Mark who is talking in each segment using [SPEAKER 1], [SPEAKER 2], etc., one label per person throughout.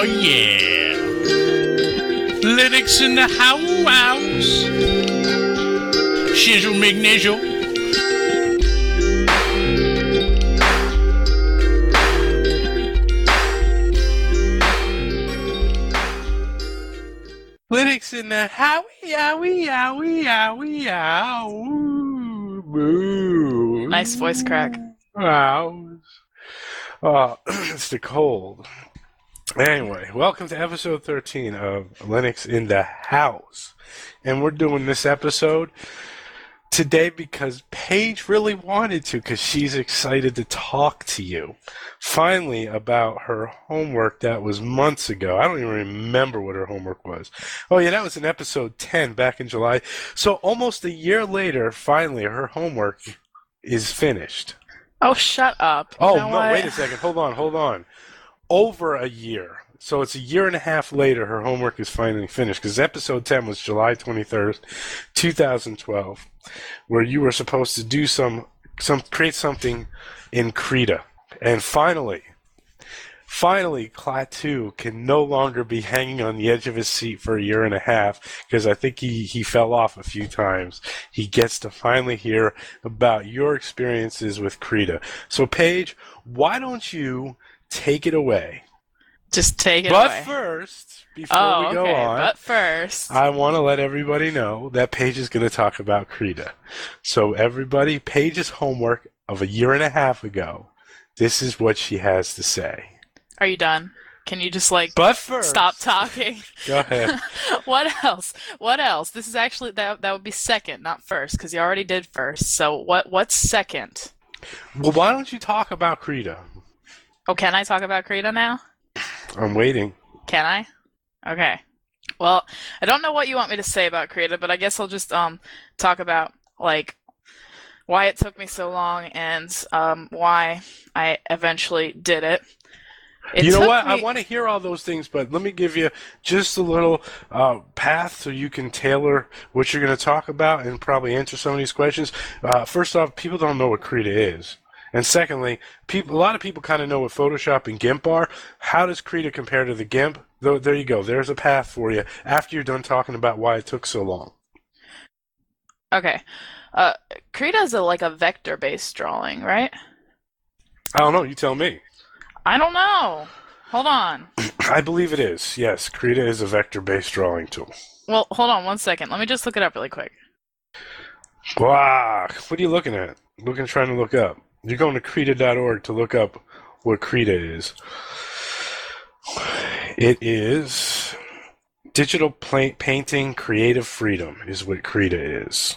[SPEAKER 1] Oh yeah. Linux in the house. Shizzle McNizzle. Linux in the howie, owie, owie, owie, ow. Boo.
[SPEAKER 2] Nice voice crack.
[SPEAKER 1] Wow. Uh, it's the cold. Anyway, welcome to episode 13 of Linux in the House. And we're doing this episode today because Paige really wanted to because she's excited to talk to you. Finally, about her homework that was months ago. I don't even remember what her homework was. Oh, yeah, that was in episode 10 back in July. So almost a year later, finally, her homework is finished.
[SPEAKER 2] Oh, shut up. You
[SPEAKER 1] Oh, no,
[SPEAKER 2] what?
[SPEAKER 1] wait a second. Hold on, hold on. Over a year. So it's a year and a half later her homework is finally finished because episode 10 was July 23rd, 2012, where you were supposed to do some, some create something in Krita. And finally, finally, Klaatu can no longer be hanging on the edge of his seat for a year and a half because I think he, he fell off a few times. He gets to finally hear about your experiences with Krita. So, Paige, why don't you take it away?
[SPEAKER 2] Just take it away.
[SPEAKER 1] but
[SPEAKER 2] away.
[SPEAKER 1] first, before
[SPEAKER 2] oh,
[SPEAKER 1] we go
[SPEAKER 2] okay.
[SPEAKER 1] on,
[SPEAKER 2] But first,
[SPEAKER 1] I want to let everybody know that Paige is going to talk about Krita. So, everybody, Paige's homework of a year and a half ago, this is what she has to say.
[SPEAKER 2] are you done? Can you just like
[SPEAKER 1] But first,
[SPEAKER 2] stop talking?
[SPEAKER 1] Go ahead.
[SPEAKER 2] what else? What else? This is actually that that would be second, not first, because you already did first. So what? What's second?
[SPEAKER 1] Well, why don't you talk about Krita?
[SPEAKER 2] Oh, can I talk about Krita now?
[SPEAKER 1] I'm waiting.
[SPEAKER 2] Can I? Okay. Well, I don't know what you want me to say about Krita, but I guess I'll just um talk about like why it took me so long and um why I eventually did it. It
[SPEAKER 1] you know what? I want to hear all those things, but let me give you just a little uh, path so you can tailor what you're going to talk about and probably answer some of these questions. Uh, first off, people don't know what Krita is. And secondly, people, a lot of people kind of know what Photoshop and GIMP are. How does Krita compare to the GIMP? Though, there you go. There's a path for you after you're done talking about why it took so long.
[SPEAKER 2] Okay. Uh Krita is a like a vector-based drawing, right?
[SPEAKER 1] I don't know. You tell me.
[SPEAKER 2] I don't know. Hold on.
[SPEAKER 1] I believe it is. Yes, Krita is a vector-based drawing tool.
[SPEAKER 2] Well, hold on one second. Let me just look it up really quick.
[SPEAKER 1] Wow. What are you looking at? Looking, trying to look up. You're going to Krita.org to look up what Krita is. It is digital pla- painting creative freedom is what Krita is.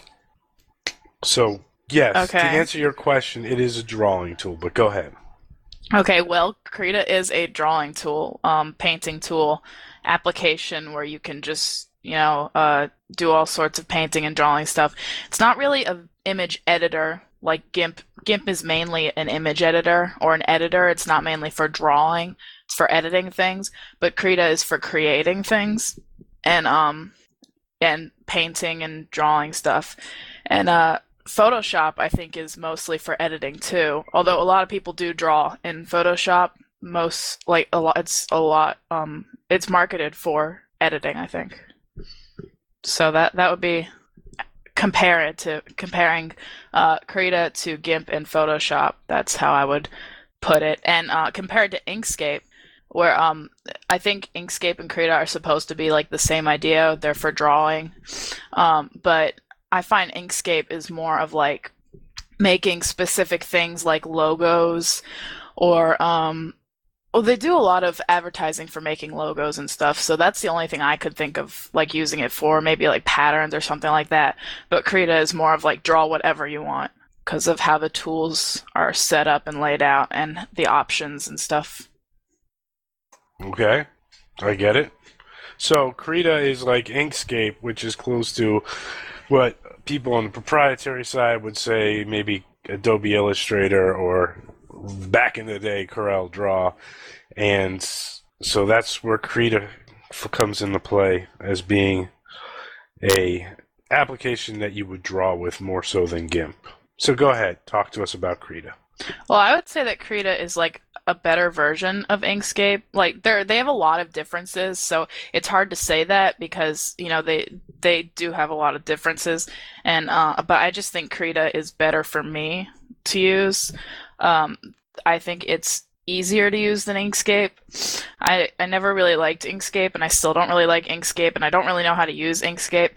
[SPEAKER 1] So, yes, to answer your question, it is a drawing tool, but go ahead.
[SPEAKER 2] Okay, well, Krita is a drawing tool, um, painting tool application where you can just, you know, uh, do all sorts of painting and drawing stuff. It's not really an image editor like GIMP. GIMP is mainly an image editor or an editor. It's not mainly for drawing. It's for editing things, but Krita is for creating things and um and painting and drawing stuff. And uh Photoshop, I think, is mostly for editing too. Although a lot of people do draw in Photoshop, most like a lot, it's a lot. Um, it's marketed for editing, I think. So that that would be compare it to comparing uh, Krita to GIMP and Photoshop. That's how I would put it, and uh, compared to Inkscape, where um I think Inkscape and Krita are supposed to be like the same idea. They're for drawing, um, but I find Inkscape is more of like making specific things like logos or um well they do a lot of advertising for making logos and stuff so that's the only thing I could think of like using it for maybe like patterns or something like that. But Krita is more of like draw whatever you want because of how the tools are set up and laid out and the options and stuff.
[SPEAKER 1] Okay, I get it. So Krita is like Inkscape, which is close to what people on the proprietary side would say maybe Adobe Illustrator or back in the day Corel Draw, and so that's where Krita comes into play as being a application that you would draw with more so than GIMP. So go ahead, talk to us about Krita.
[SPEAKER 2] Well, I would say that Krita is like a better version of Inkscape. Like they're they have a lot of differences, so it's hard to say that because you know they they do have a lot of differences. And uh, but I just think Krita is better for me to use. Um, I think it's easier to use than Inkscape. I I never really liked Inkscape, and I still don't really like Inkscape, and I don't really know how to use Inkscape.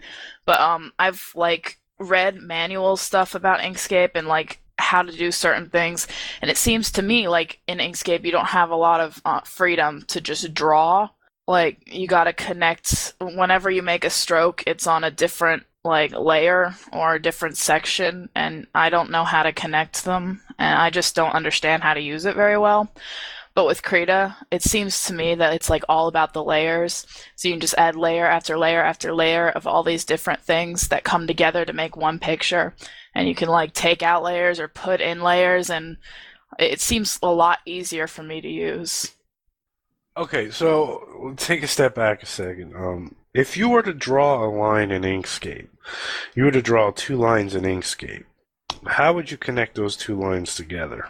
[SPEAKER 2] But um, I've like read manual stuff about Inkscape and like how to do certain things. And it seems to me like in Inkscape, you don't have a lot of uh, freedom to just draw. Like you got to connect whenever you make a stroke, it's on a different like layer or a different section and I don't know how to connect them and I just don't understand how to use it very well. But with Krita, it seems to me that it's like all about the layers. So you can just add layer after layer after layer of all these different things that come together to make one picture. And you can like take out layers or put in layers, and it seems a lot easier for me to use.
[SPEAKER 1] Okay, so take a step back a second. Um, if you were to draw a line in Inkscape, you were to draw two lines in Inkscape, how would you connect those two lines together?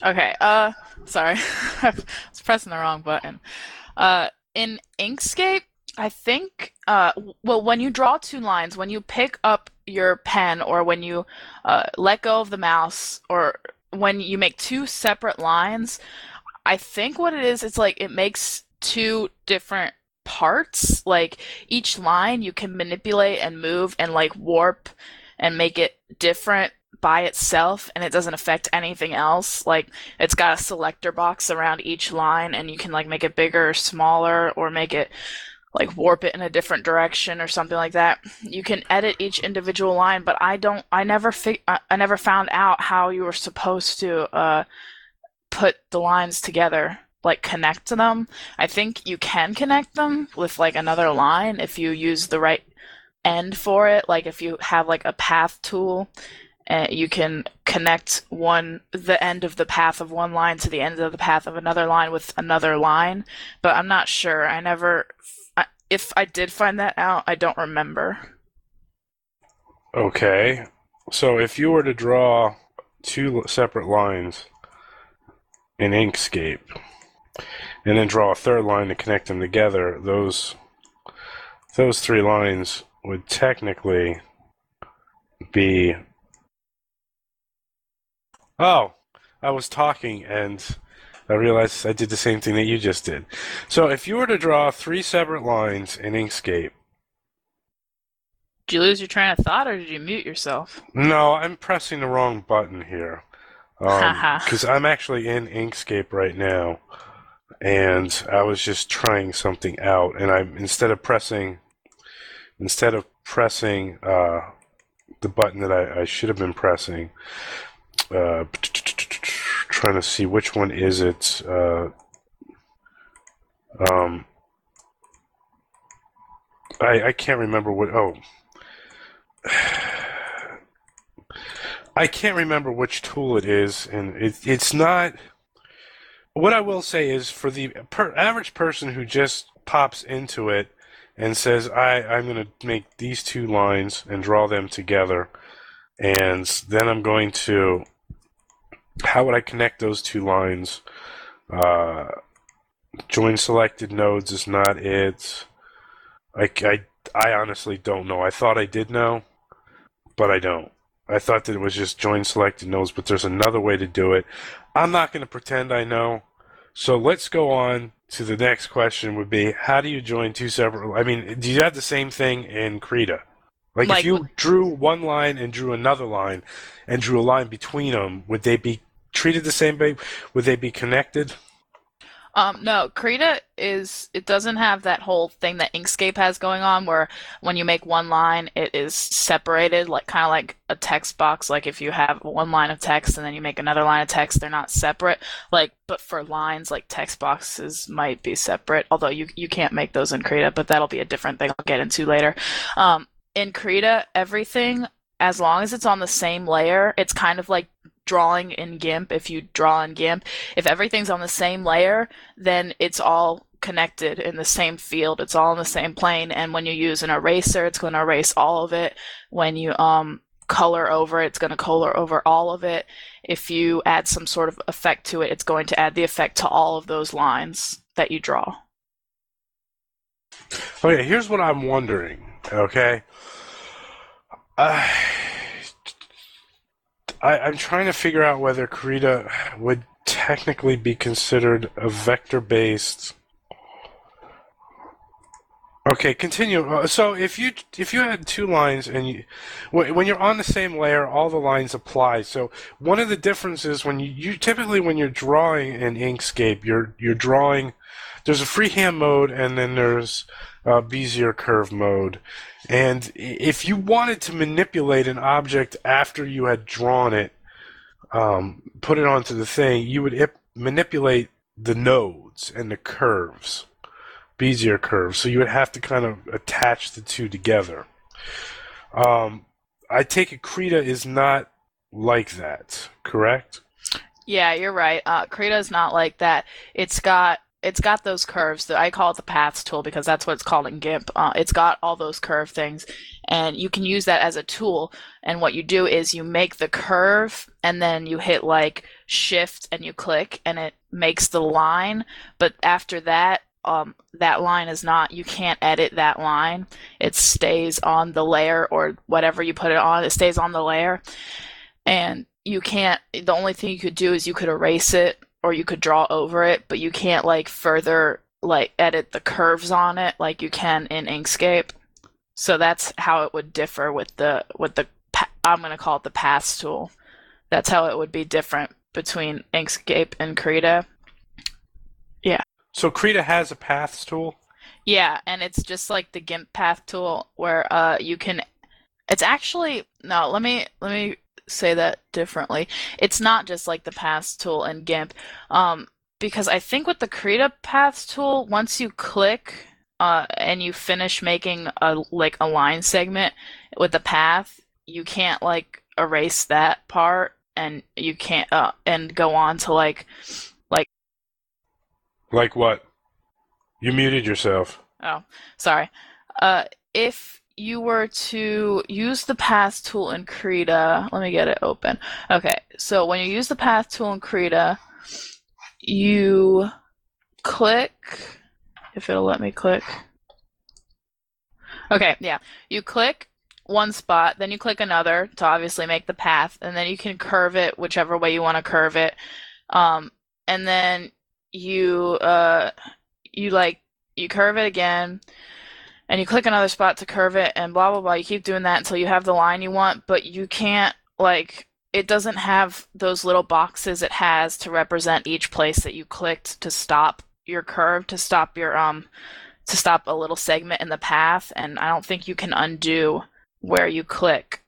[SPEAKER 2] Okay, uh, sorry. I was pressing the wrong button. Uh, in Inkscape, I think, uh, well, when you draw two lines, when you pick up your pen or when you uh, let go of the mouse or when you make two separate lines, I think what it is, it's like it makes two different parts. Like each line you can manipulate and move and like warp and make it different by itself and it doesn't affect anything else. Like it's got a selector box around each line and you can like make it bigger or smaller or make it like warp it in a different direction or something like that. You can edit each individual line, but I don't I never fi- I never found out how you were supposed to uh put the lines together like connect to them. I think you can connect them with like another line if you use the right end for it. Like if you have like a path tool and you can connect one the end of the path of one line to the end of the path of another line with another line but i'm not sure i never if i did find that out i don't remember
[SPEAKER 1] okay so if you were to draw two separate lines in inkscape and then draw a third line to connect them together those those three lines would technically be Oh, I was talking and I realized I did the same thing that you just did. So if you were to draw three separate lines in Inkscape.
[SPEAKER 2] Did you lose your train of thought or did you mute yourself?
[SPEAKER 1] No, I'm pressing the wrong button here. Because um, I'm actually in Inkscape right now. And I was just trying something out. And I instead of pressing instead of pressing uh, the button that I, I should have been pressing, uh, trying to see which one is it. Uh, um, I I can't remember what. Oh, I can't remember which tool it is, and it it's not. What I will say is, for the per, average person who just pops into it and says, "I I'm going to make these two lines and draw them together," and then I'm going to how would I connect those two lines? Uh, join selected nodes is not it. I, I, I honestly don't know. I thought I did know, but I don't. I thought that it was just join selected nodes, but there's another way to do it. I'm not going to pretend I know. So let's go on to the next question would be how do you join two separate I mean, do you have the same thing in Krita? Like, like if you drew one line and drew another line and drew a line between them, would they be treated the same way? Would they be connected?
[SPEAKER 2] Um, no, Krita is it doesn't have that whole thing that Inkscape has going on where when you make one line it is separated like kind of like a text box like if you have one line of text and then you make another line of text they're not separate like but for lines like text boxes might be separate although you you can't make those in Krita but that'll be a different thing I'll get into later. Um, in Krita everything as long as it's on the same layer it's kind of like drawing in GIMP, if you draw in GIMP, if everything's on the same layer, then it's all connected in the same field. It's all in the same plane. And when you use an eraser, it's going to erase all of it. When you um, color over, it, it's going to color over all of it. if you add some sort of effect to it, it's going to add the effect to all of those lines that you draw.
[SPEAKER 1] Okay, here's what I'm wondering. Okay, uh, I, I'm trying to figure out whether Krita would technically be considered a vector-based. Okay, continue. Uh, So if you if you had two lines and you when you're on the same layer, all the lines apply. So one of the differences when you, you typically when you're drawing in Inkscape, you're you're drawing. There's a freehand mode and then there's uh, Bezier curve mode. And if you wanted to manipulate an object after you had drawn it, um, put it onto the thing, you would ip- manipulate the nodes and the curves, Bezier curves. So you would have to kind of attach the two together. Um, I take it Krita is not like that, correct?
[SPEAKER 2] Yeah, you're right. Uh, Krita is not like that. It's got it's got those curves. That I call it the paths tool because that's what it's called in GIMP. Uh, it's got all those curve things, and you can use that as a tool. And what you do is you make the curve, and then you hit like Shift and you click, and it makes the line. But after that, um, that line is not. You can't edit that line. It stays on the layer or whatever you put it on. It stays on the layer, and you can't. The only thing you could do is you could erase it or you could draw over it, but you can't like further like edit the curves on it like you can in Inkscape. So that's how it would differ with the with the pa- I'm going to call it the paths tool. That's how it would be different between Inkscape and Krita. Yeah.
[SPEAKER 1] So Krita has a paths tool.
[SPEAKER 2] Yeah, and it's just like the GIMP path tool where uh you can it's actually no, let me let me say that differently. It's not just like the paths tool in GIMP. Um because I think with the Krita paths tool, once you click uh and you finish making a like a line segment with the path, you can't like erase that part and you can't uh and go on to like
[SPEAKER 1] like Like what? You muted yourself.
[SPEAKER 2] Oh, sorry. Uh, if you were to use the path tool in Krita, let me get it open. Okay, so when you use the path tool in Krita, you click, if it'll let me click. Okay, yeah. You click one spot, then you click another to obviously make the path, and then you can curve it whichever way you want to curve it. Um, and then you uh you like you curve it again and you click another spot to curve it and blah blah blah you keep doing that until you have the line you want but you can't like it doesn't have those little boxes it has to represent each place that you clicked to stop your curve to stop your um to stop a little segment in the path and I don't think you can undo where you click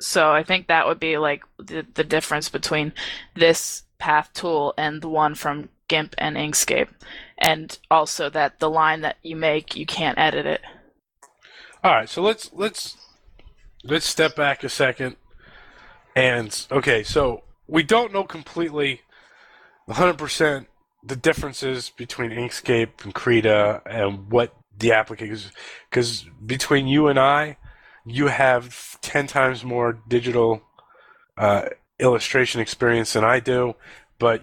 [SPEAKER 2] so I think that would be like the, the difference between this path tool and the one from GIMP and Inkscape. And also that the line that you make, you can't edit it.
[SPEAKER 1] All right, so let's let's let's step back a second. And okay, so we don't know completely 100% the differences between Inkscape and Krita and what the applications because between you and I, you have 10 times more digital uh, illustration experience than I do, but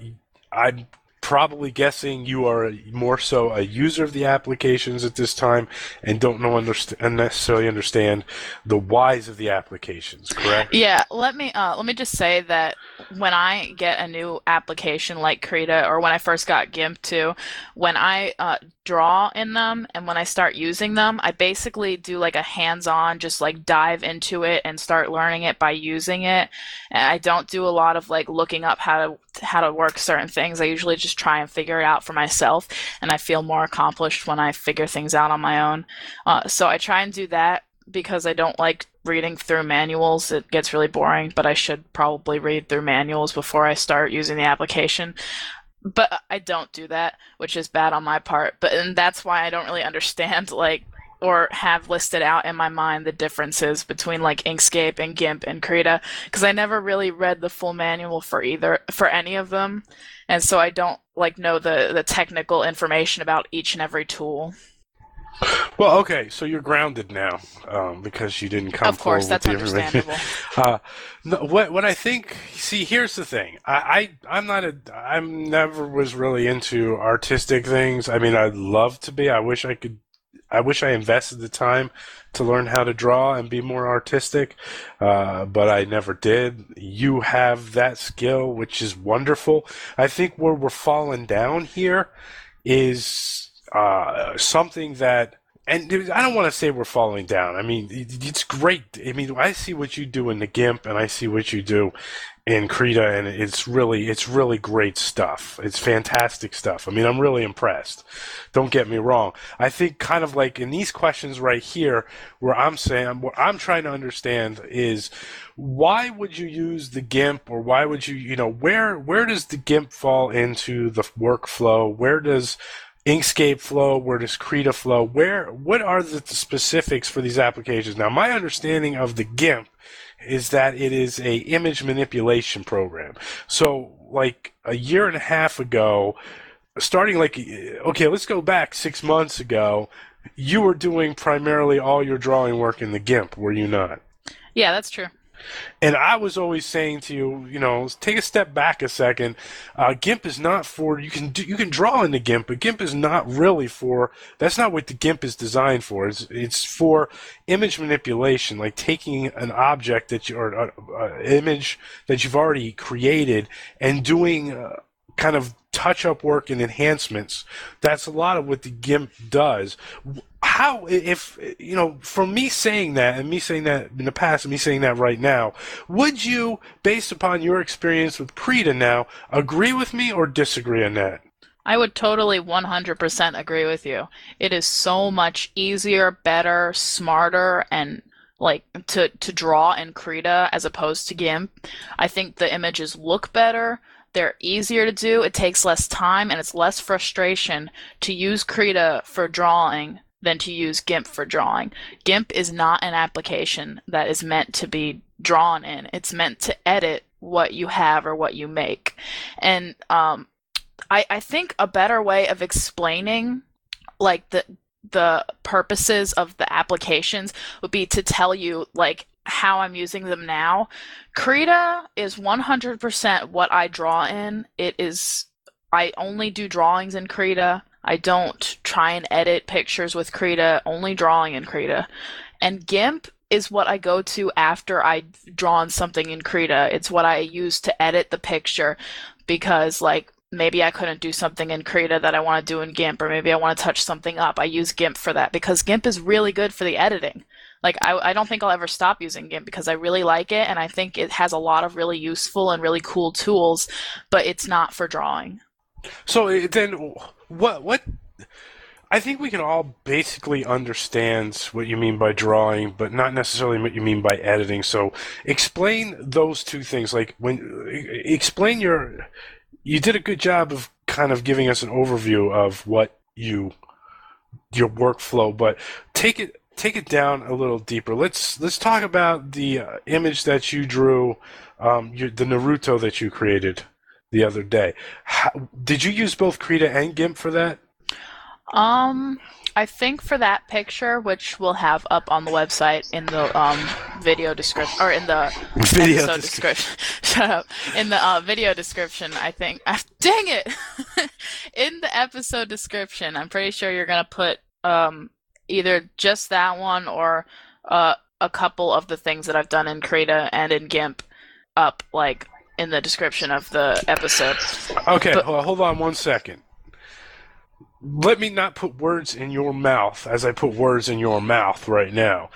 [SPEAKER 1] I'm probably guessing you are more so a user of the applications at this time and don't know underst- necessarily understand the whys of the applications, correct?
[SPEAKER 2] Yeah, let me uh, let me just say that when I get a new application like Krita, or when I first got GIMP too, when I uh, draw in them and when I start using them, I basically do like a hands-on, just like dive into it and start learning it by using it. And I don't do a lot of like looking up how to how to work certain things. I usually just try and figure it out for myself, and I feel more accomplished when I figure things out on my own. Uh, so I try and do that because I don't like reading through manuals. It gets really boring, but I should probably read through manuals before I start using the application. But I don't do that, which is bad on my part. But and that's why I don't really understand like or have listed out in my mind the differences between like Inkscape and GIMP and Krita because I never really read the full manual for either for any of them, and so I don't like know the the technical information about each and every tool.
[SPEAKER 1] Well, okay, so you're grounded now um, because you didn't come
[SPEAKER 2] Of course, that's
[SPEAKER 1] with the information.
[SPEAKER 2] understandable.
[SPEAKER 1] Uh, no, what what I think, see, here's the thing. I, I I'm not a I'm never was really into artistic things. I mean, I'd love to be. I wish I could. I wish I invested the time to learn how to draw and be more artistic, uh, but I never did. You have that skill, which is wonderful. I think where we're falling down here is uh, something that and I don't want to say we're falling down. I mean, it's great. I mean, I see what you do in the GIMP, and I see what you do in Krita, and it's really, it's really great stuff. It's fantastic stuff. I mean, I'm really impressed. Don't get me wrong. I think kind of like in these questions right here, where I'm saying, what I'm trying to understand is why would you use the GIMP, or why would you, you know, where where does the GIMP fall into the workflow? Where does Inkscape flow, where does Krita flow? Where what are the specifics for these applications? Now, my understanding of the GIMP is that it is a image manipulation program. So, like a year and a half ago, starting like okay, let's go back six months ago, you were doing primarily all your drawing work in the GIMP, were you not?
[SPEAKER 2] Yeah, that's true.
[SPEAKER 1] And I was always saying to you, you know, take a step back a second. Uh, GIMP is not for you can do, you can draw in the GIMP, but GIMP is not really for. That's not what the GIMP is designed for. It's it's for image manipulation, like taking an object that you or an uh, uh, image that you've already created and doing. Uh, kind of touch up work and enhancements. That's a lot of what the GIMP does. How, if, you know, from me saying that and me saying that in the past and me saying that right now, would you, based upon your experience with Krita now, agree with me or disagree on that?
[SPEAKER 2] I would totally 100% agree with you. It is so much easier, better, smarter, and like to to draw in Krita as opposed to GIMP. I think the images look better. They're easier to do, it takes less time, and it's less frustration to use Krita for drawing than to use GIMP for drawing. GIMP is not an application that is meant to be drawn in. It's meant to edit what you have or what you make. And um, I, I think a better way of explaining like the the purposes of the applications would be to tell you like how I'm using them now. Krita is 100% what I draw in. It is, I only do drawings in Krita. I don't try and edit pictures with Krita, only drawing in Krita. And GIMP is what I go to after I've drawn something in Krita. It's what I use to edit the picture because, like, maybe I couldn't do something in Krita that I want to do in GIMP, or maybe I want to touch something up. I use GIMP for that because GIMP is really good for the editing. Like I, I don't think I'll ever stop using GIMP because I really like it and I think it has a lot of really useful and really cool tools, but it's not for drawing.
[SPEAKER 1] So then, what what? I think we can all basically understand what you mean by drawing, but not necessarily what you mean by editing. So explain those two things. Like when explain your, you did a good job of kind of giving us an overview of what you your workflow, but take it take it down a little deeper. Let's let's talk about the uh, image that you drew, um, your, the Naruto that you created the other day. How, did you use both Krita and GIMP for that?
[SPEAKER 2] Um, I think for that picture, which we'll have up on the website in the um, video description or in the
[SPEAKER 1] video
[SPEAKER 2] episode description. Shut up. In the uh, video description, I think. Uh, dang it! in the episode description, I'm pretty sure you're gonna put um, either just that one or uh, a couple of the things that I've done in Krita and in GIMP up, like in the description of the episode.
[SPEAKER 1] Okay, but, hold on one second. Let me not put words in your mouth as I put words in your mouth right now.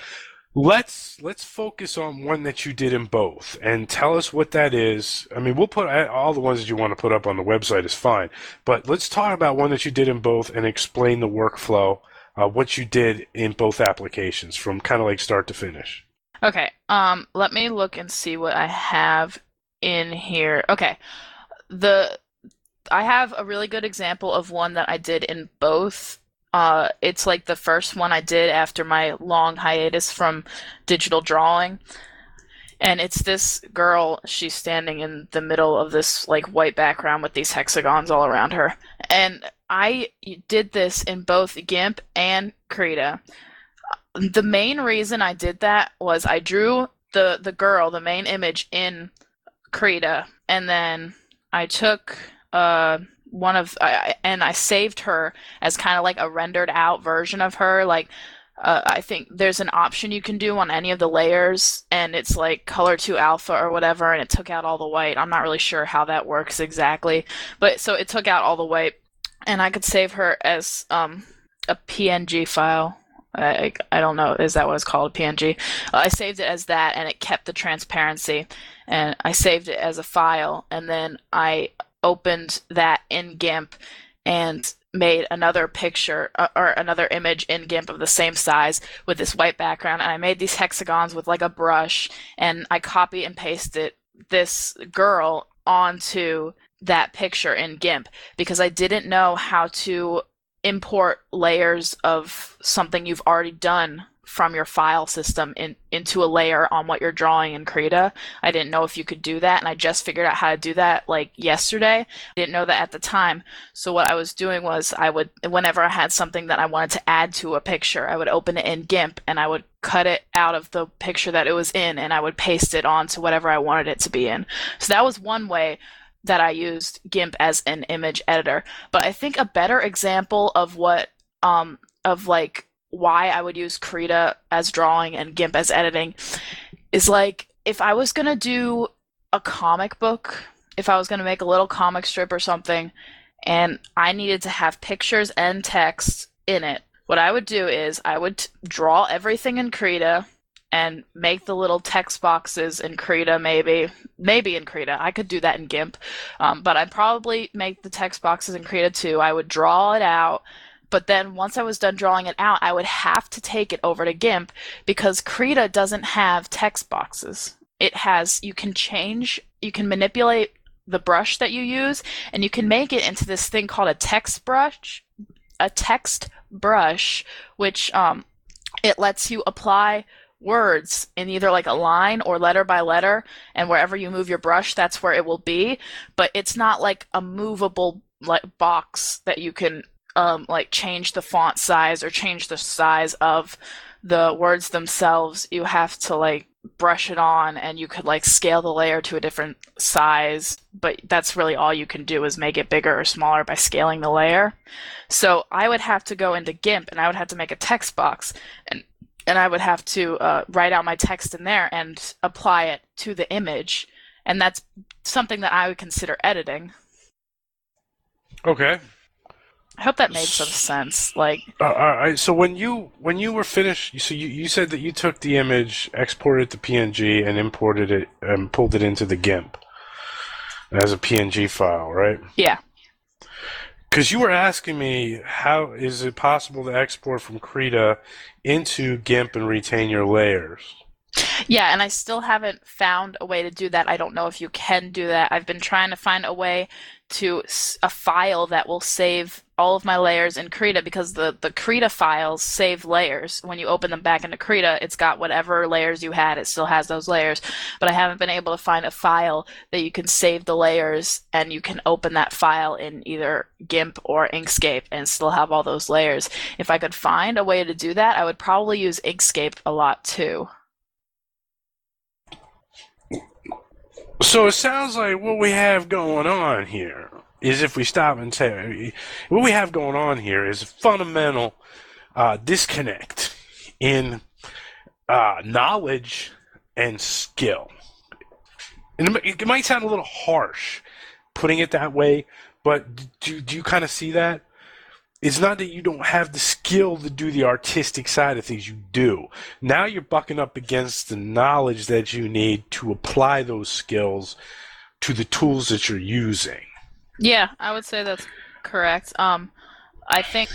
[SPEAKER 1] Let's let's focus on one that you did in both and tell us what that is. I mean, we'll put all the ones that you want to put up on the website is fine, but let's talk about one that you did in both and explain the workflow uh, what you did in both applications from kind of like start to finish.
[SPEAKER 2] Okay. Um, let me look and see what I have in here. Okay. The I have a really good example of one that I did in both. Uh, it's like the first one I did after my long hiatus from digital drawing. and it's this girl. She's standing in the middle of this like white background with these hexagons all around her. And I did this in both GIMP and Krita. The main reason I did that was I drew the the girl, the main image in Krita, and then I took uh one of I, and I saved her as kind of like a rendered out version of her like uh, I think there's an option you can do on any of the layers, and it's like color to alpha or whatever, and it took out all the white. I'm not really sure how that works exactly, but so it took out all the white, and I could save her as um, a PNG file. I, I don't know, is that what it's called, PNG? Uh, I saved it as that, and it kept the transparency, and I saved it as a file, and then I opened that in GIMP and made another picture uh, or another image in GIMP of the same size with this white background. And I made these hexagons with like a brush and I copy and pasted this girl onto that picture in GIMP because I didn't know how to import layers of something you've already done from your file system in, into a layer on what you're drawing in Krita. I didn't know if you could do that, and I just figured out how to do that like yesterday. I didn't know that at the time. So what I was doing was I would, whenever I had something that I wanted to add to a picture, I would open it in GIMP and I would cut it out of the picture that it was in, and I would paste it onto whatever I wanted it to be in. So that was one way that I used GIMP as an image editor. But I think a better example of what um, of like why I would use Krita as drawing and GIMP as editing is like if I was gonna do a comic book, if I was gonna make a little comic strip or something, and I needed to have pictures and text in it, what I would do is I would draw everything in Krita and make the little text boxes in Krita, maybe, maybe in Krita. I could do that in GIMP, um, but I'd probably make the text boxes in Krita too. I would draw it out but then once I was done drawing it out, I would have to take it over to GIMP because Krita doesn't have text boxes. It has, you can change, you can manipulate the brush that you use, and you can make it into this thing called a text brush, a text brush, which um, it lets you apply words in either like a line or letter by letter, and wherever you move your brush, that's where it will be. But it's not like a movable like box that you can um, like change the font size or change the size of the words themselves, you have to like brush it on and you could like scale the layer to a different size, but that's really all you can do is make it bigger or smaller by scaling the layer. So I would have to go into GIMP and I would have to make a text box and and I would have to uh, write out my text in there and apply it to the image, and that's something that I would consider editing.
[SPEAKER 1] Okay.
[SPEAKER 2] I hope that made some sense. Like,
[SPEAKER 1] uh, all right. So when you when you were finished, so you, you said that you took the image, exported it to PNG, and imported it and pulled it into the GIMP as a PNG file, right?
[SPEAKER 2] Yeah.
[SPEAKER 1] Because you were asking me how is it possible to export from Krita into GIMP and retain your layers?
[SPEAKER 2] Yeah, and I still haven't found a way to do that. I don't know if you can do that. I've been trying to find a way to a file that will save all of my layers in Krita because the, the Krita files save layers. When you open them back into Krita, it's got whatever layers you had, it still has those layers. But I haven't been able to find a file that you can save the layers and you can open that file in either GIMP or Inkscape and still have all those layers. If I could find a way to do that, I would probably use Inkscape a lot too.
[SPEAKER 1] So it sounds like what we have going on here is if we stop and say what we have going on here is a fundamental uh, disconnect in uh, knowledge and skill. And it might sound a little harsh putting it that way, but do, do you kind of see that? It's not that you don't have the skill to do the artistic side of things. You do. Now you're bucking up against the knowledge that you need to apply those skills to the tools that you're using.
[SPEAKER 2] Yeah, I would say that's correct. Um, I think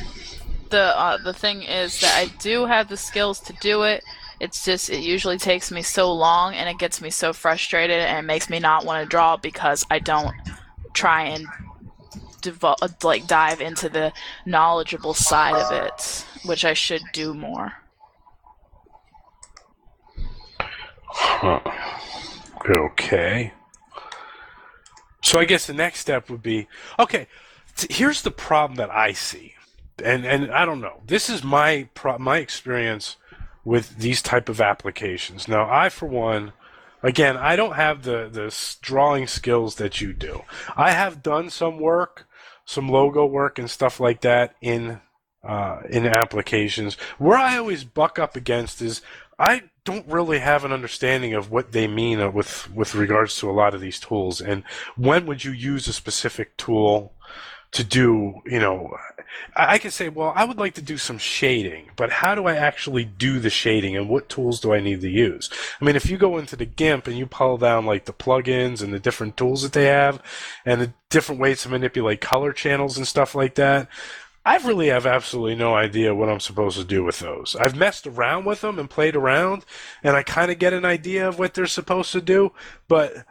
[SPEAKER 2] the uh, the thing is that I do have the skills to do it. It's just it usually takes me so long and it gets me so frustrated and it makes me not want to draw because I don't try and devo- like dive into the knowledgeable side of it, which I should do more.
[SPEAKER 1] Huh. Okay. So I guess the next step would be okay. Here's the problem that I see, and and I don't know. This is my pro- my experience with these type of applications. Now, I for one, again, I don't have the the drawing skills that you do. I have done some work, some logo work and stuff like that in uh, in applications. Where I always buck up against is I don't really have an understanding of what they mean with with regards to a lot of these tools and when would you use a specific tool to do you know I, I can say well i would like to do some shading but how do i actually do the shading and what tools do i need to use i mean if you go into the gimp and you pull down like the plugins and the different tools that they have and the different ways to manipulate color channels and stuff like that I really have absolutely no idea what I'm supposed to do with those. I've messed around with them and played around, and I kind of get an idea of what they're supposed to do. But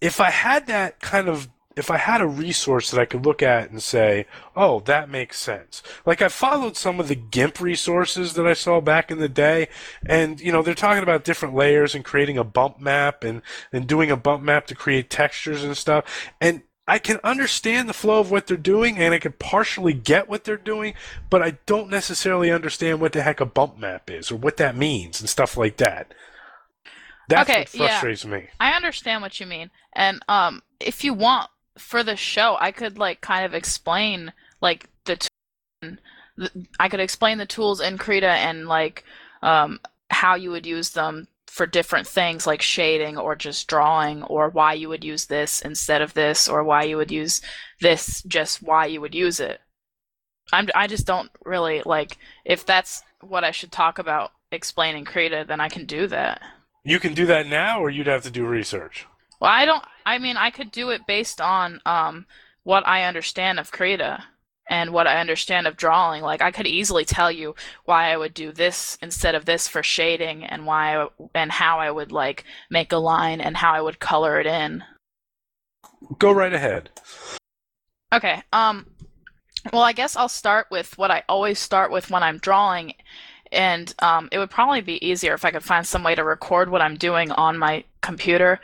[SPEAKER 1] if I had that kind of if I had a resource that I could look at and say, oh, that makes sense. Like I followed some of the GIMP resources that I saw back in the day, and you know, they're talking about different layers and creating a bump map and, and doing a bump map to create textures and stuff. And I can understand the flow of what they're doing and I can partially get what they're doing, but I don't necessarily understand what the heck a bump map is or what that means and stuff like that. That's
[SPEAKER 2] okay,
[SPEAKER 1] what frustrates
[SPEAKER 2] yeah.
[SPEAKER 1] me.
[SPEAKER 2] I understand what you mean. And um if you want for the show, I could like kind of explain like the t- I could explain the tools in Krita and like um how you would use them for different things like shading or just drawing or why you would use this instead of this or why you would use this just why you would use it. I'm I just don't really like if that's what I should talk about explaining Krita then I can do that.
[SPEAKER 1] You can do that now or you'd have to do research.
[SPEAKER 2] Well, I don't I mean I could do it based on um what I understand of Krita and what I understand of drawing. Like I could easily tell you why I would do this instead of this for shading, and why I, and how I would like make a line and how I would color it in.
[SPEAKER 1] Go right ahead.
[SPEAKER 2] Okay. Um. Well, I guess I'll start with what I always start with when I'm drawing, and um, it would probably be easier if I could find some way to record what I'm doing on my computer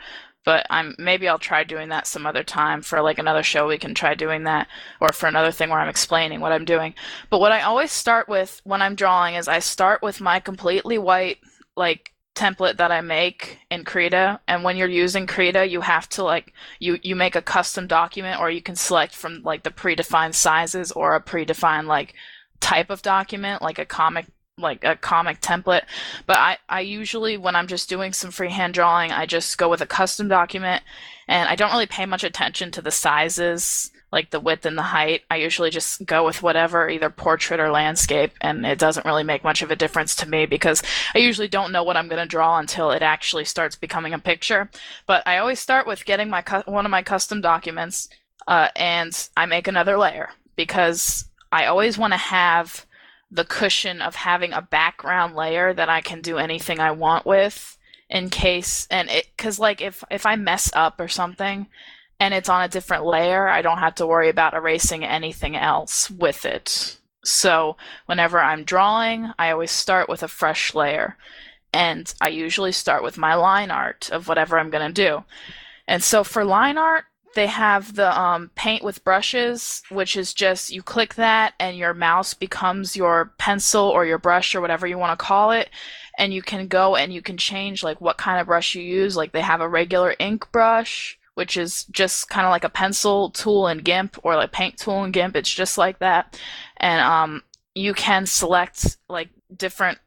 [SPEAKER 2] but I'm maybe I'll try doing that some other time for like another show we can try doing that or for another thing where I'm explaining what I'm doing. But what I always start with when I'm drawing is I start with my completely white like template that I make in Krita and when you're using Krita you have to like you you make a custom document or you can select from like the predefined sizes or a predefined like type of document like a comic like a comic template. But I, I usually, when I'm just doing some freehand drawing, I just go with a custom document and I don't really pay much attention to the sizes, like the width and the height. I usually just go with whatever, either portrait or landscape, and it doesn't really make much of a difference to me because I usually don't know what I'm going to draw until it actually starts becoming a picture. But I always start with getting my one of my custom documents, uh, and I make another layer because I always want to have the cushion of having a background layer that I can do anything I want with in case and it cuz like if if I mess up or something and it's on a different layer, I don't have to worry about erasing anything else with it. So, whenever I'm drawing, I always start with a fresh layer. And I usually start with my line art of whatever I'm going to do. And so for line art, they have the um, paint with brushes, which is just you click that and your mouse becomes your pencil or your brush or whatever you want to call it. And you can go and you can change like what kind of brush you use. Like they have a regular ink brush, which is just kind of like a pencil tool in GIMP or like paint tool in GIMP. It's just like that. And um, you can select like different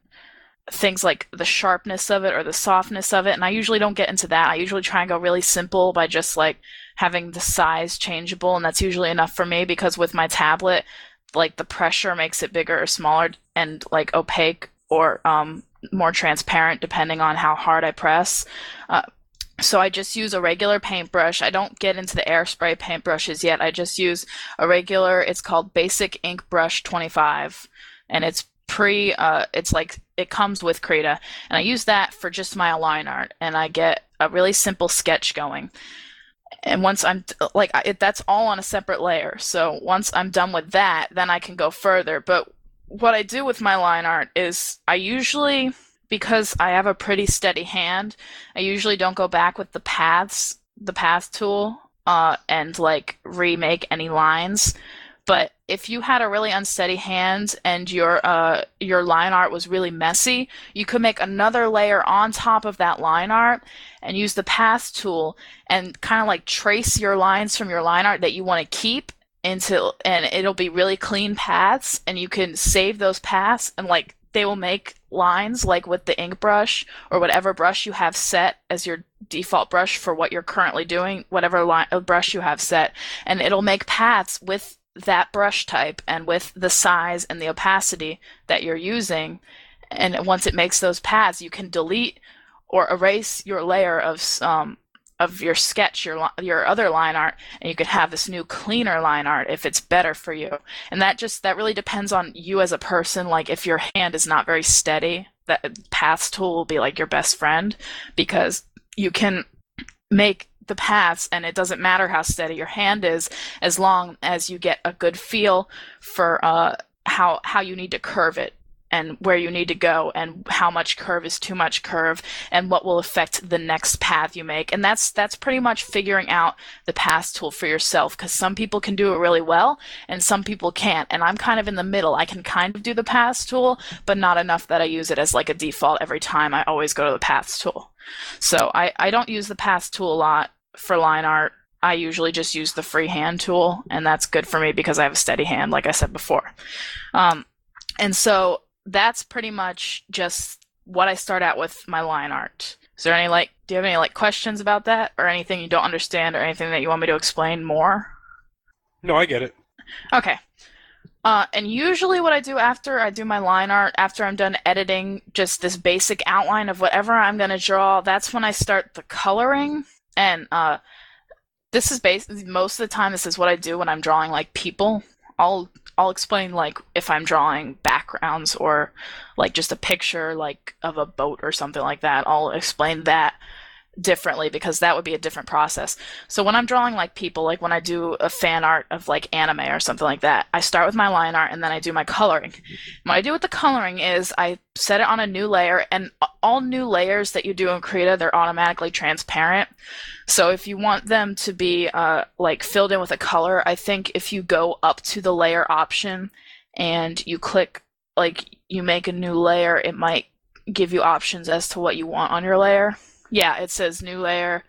[SPEAKER 2] things like the sharpness of it or the softness of it. And I usually don't get into that. I usually try and go really simple by just like having the size changeable. And that's usually enough for me because with my tablet, like the pressure makes it bigger or smaller and like opaque or um, more transparent depending on how hard I press. Uh, so I just use a regular paintbrush. I don't get into the air airspray paintbrushes yet. I just use a regular, it's called Basic Ink Brush 25. And it's pre uh, it's like it comes with Krita, and I use that for just my line art, and I get a really simple sketch going. And once I'm like that's all on a separate layer. So once I'm done with that, then I can go further. But what I do with my line art is I usually because I have a pretty steady hand, I usually don't go back with the paths, the path tool, uh, and like remake any lines. But if you had a really unsteady hand and your uh, your line art was really messy, you could make another layer on top of that line art and use the path tool and kind of like trace your lines from your line art that you want to keep into and it'll be really clean paths and you can save those paths and like they will make lines like with the ink brush or whatever brush you have set as your default brush for what you're currently doing, whatever line, uh, brush you have set, and it'll make paths with that brush type and with the size and the opacity that you're using. And once it makes those paths, you can delete or erase your layer of um, of your sketch, your your other line art, and you can have this new cleaner line art if it's better for you. And that just that really depends on you as a person. Like if your hand is not very steady, that paths tool will be like your best friend because you can make the paths and it doesn't matter how steady your hand is as long as you get a good feel for uh, how how you need to curve it and where you need to go and how much curve is too much curve and what will affect the next path you make. And that's that's pretty much figuring out the path tool for yourself because some people can do it really well and some people can't. And i'm kind of in the middle. I can kind of do the path tool but not enough that i use it as like a default every time i always go to the paths tool. So i, I don't use the path tool a lot for line art I usually just use the freehand tool, and that's good for me because I have a steady hand, like I said before. Um, and so that's pretty much just what I start out with my line art. Is there any like do you have any like questions about that or anything you don't understand or anything that you want me to explain more?
[SPEAKER 1] No, I get it.
[SPEAKER 2] Okay. Uh, and usually what I do after I do my line art, after I'm done editing just this basic outline of whatever I'm going to draw, that's when I start the coloring. And uh, this is basically most of the time, this is what I do when I'm drawing like people. I'll I'll explain like if I'm drawing backgrounds or like just a picture like of a boat or something like that. I'll explain that differently because that would be a different process. So when I'm drawing like people, like when I do a fan art of like anime or something like that, I start with my line art and then I do my coloring. What I do with the coloring is I set it on a new layer and all new layers that you do in Krita, they're automatically transparent. So if you want them to be uh, like filled in with a color, I think if you go up to the layer option and you click like you make a new layer, it might give you options as to what you want on your layer. Yeah, it says new layer,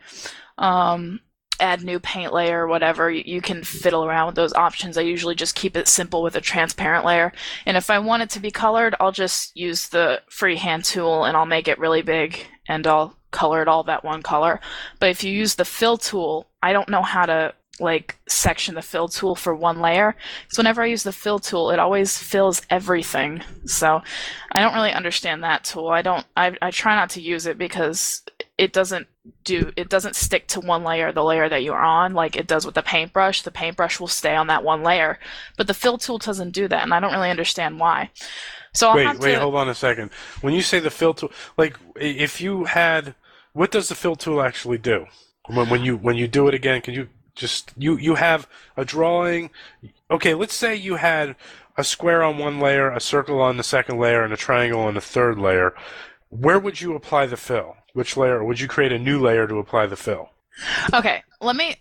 [SPEAKER 2] um, add new paint layer, whatever. You, you can fiddle around with those options. I usually just keep it simple with a transparent layer. And if I want it to be colored, I'll just use the freehand tool and I'll make it really big and I'll color it all that one color. But if you use the fill tool, I don't know how to like section the fill tool for one layer. Because whenever I use the fill tool, it always fills everything. So I don't really understand that tool. I don't I, I try not to use it because it doesn't do it doesn't stick to one layer, the layer that you're on, like it does with the paintbrush. The paintbrush will stay on that one layer. But the fill tool doesn't do that, and I don't really understand why. So I'll
[SPEAKER 1] wait, wait,
[SPEAKER 2] to...
[SPEAKER 1] hold on a second. When you say the fill tool, like if you had, what does the fill tool actually do? When, when you when you do it again, can you just you you have a drawing? Okay, let's say you had a square on one layer, a circle on the second layer, and a triangle on the third layer. Where would you apply the fill? Which layer? Would you create a new layer to apply the fill?
[SPEAKER 2] Okay, let me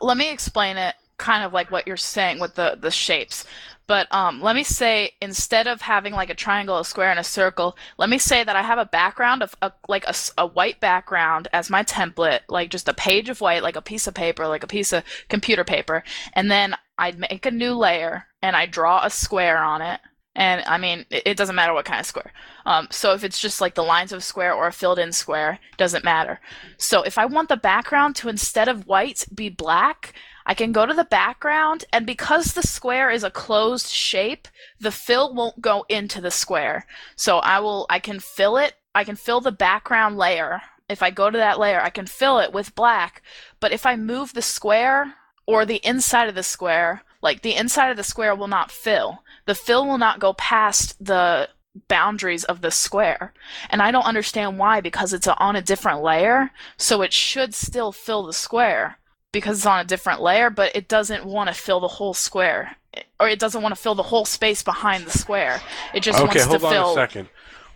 [SPEAKER 2] let me explain it kind of like what you're saying with the the shapes. But um, let me say instead of having like a triangle, a square, and a circle, let me say that I have a background of a, like a, a white background as my template, like just a page of white, like a piece of paper, like a piece of computer paper, and then I'd make a new layer and I draw a square on it. And I mean, it, it doesn't matter what kind of square. Um, so if it's just like the lines of a square or a filled in square, doesn't matter. So if I want the background to instead of white be black, I can go to the background, and because the square is a closed shape, the fill won't go into the square. So I will, I can fill it, I can fill the background layer. If I go to that layer, I can fill it with black. But if I move the square or the inside of the square, like the inside of the square will not fill. The fill will not go past the boundaries of the square. And I don't understand why because it's on a different layer, so it should still fill the square because it's on a different layer, but it doesn't want to fill the whole square, or it doesn't want to fill the whole space behind the square. It just
[SPEAKER 1] okay,
[SPEAKER 2] wants to fill.
[SPEAKER 1] Okay, hold on a second.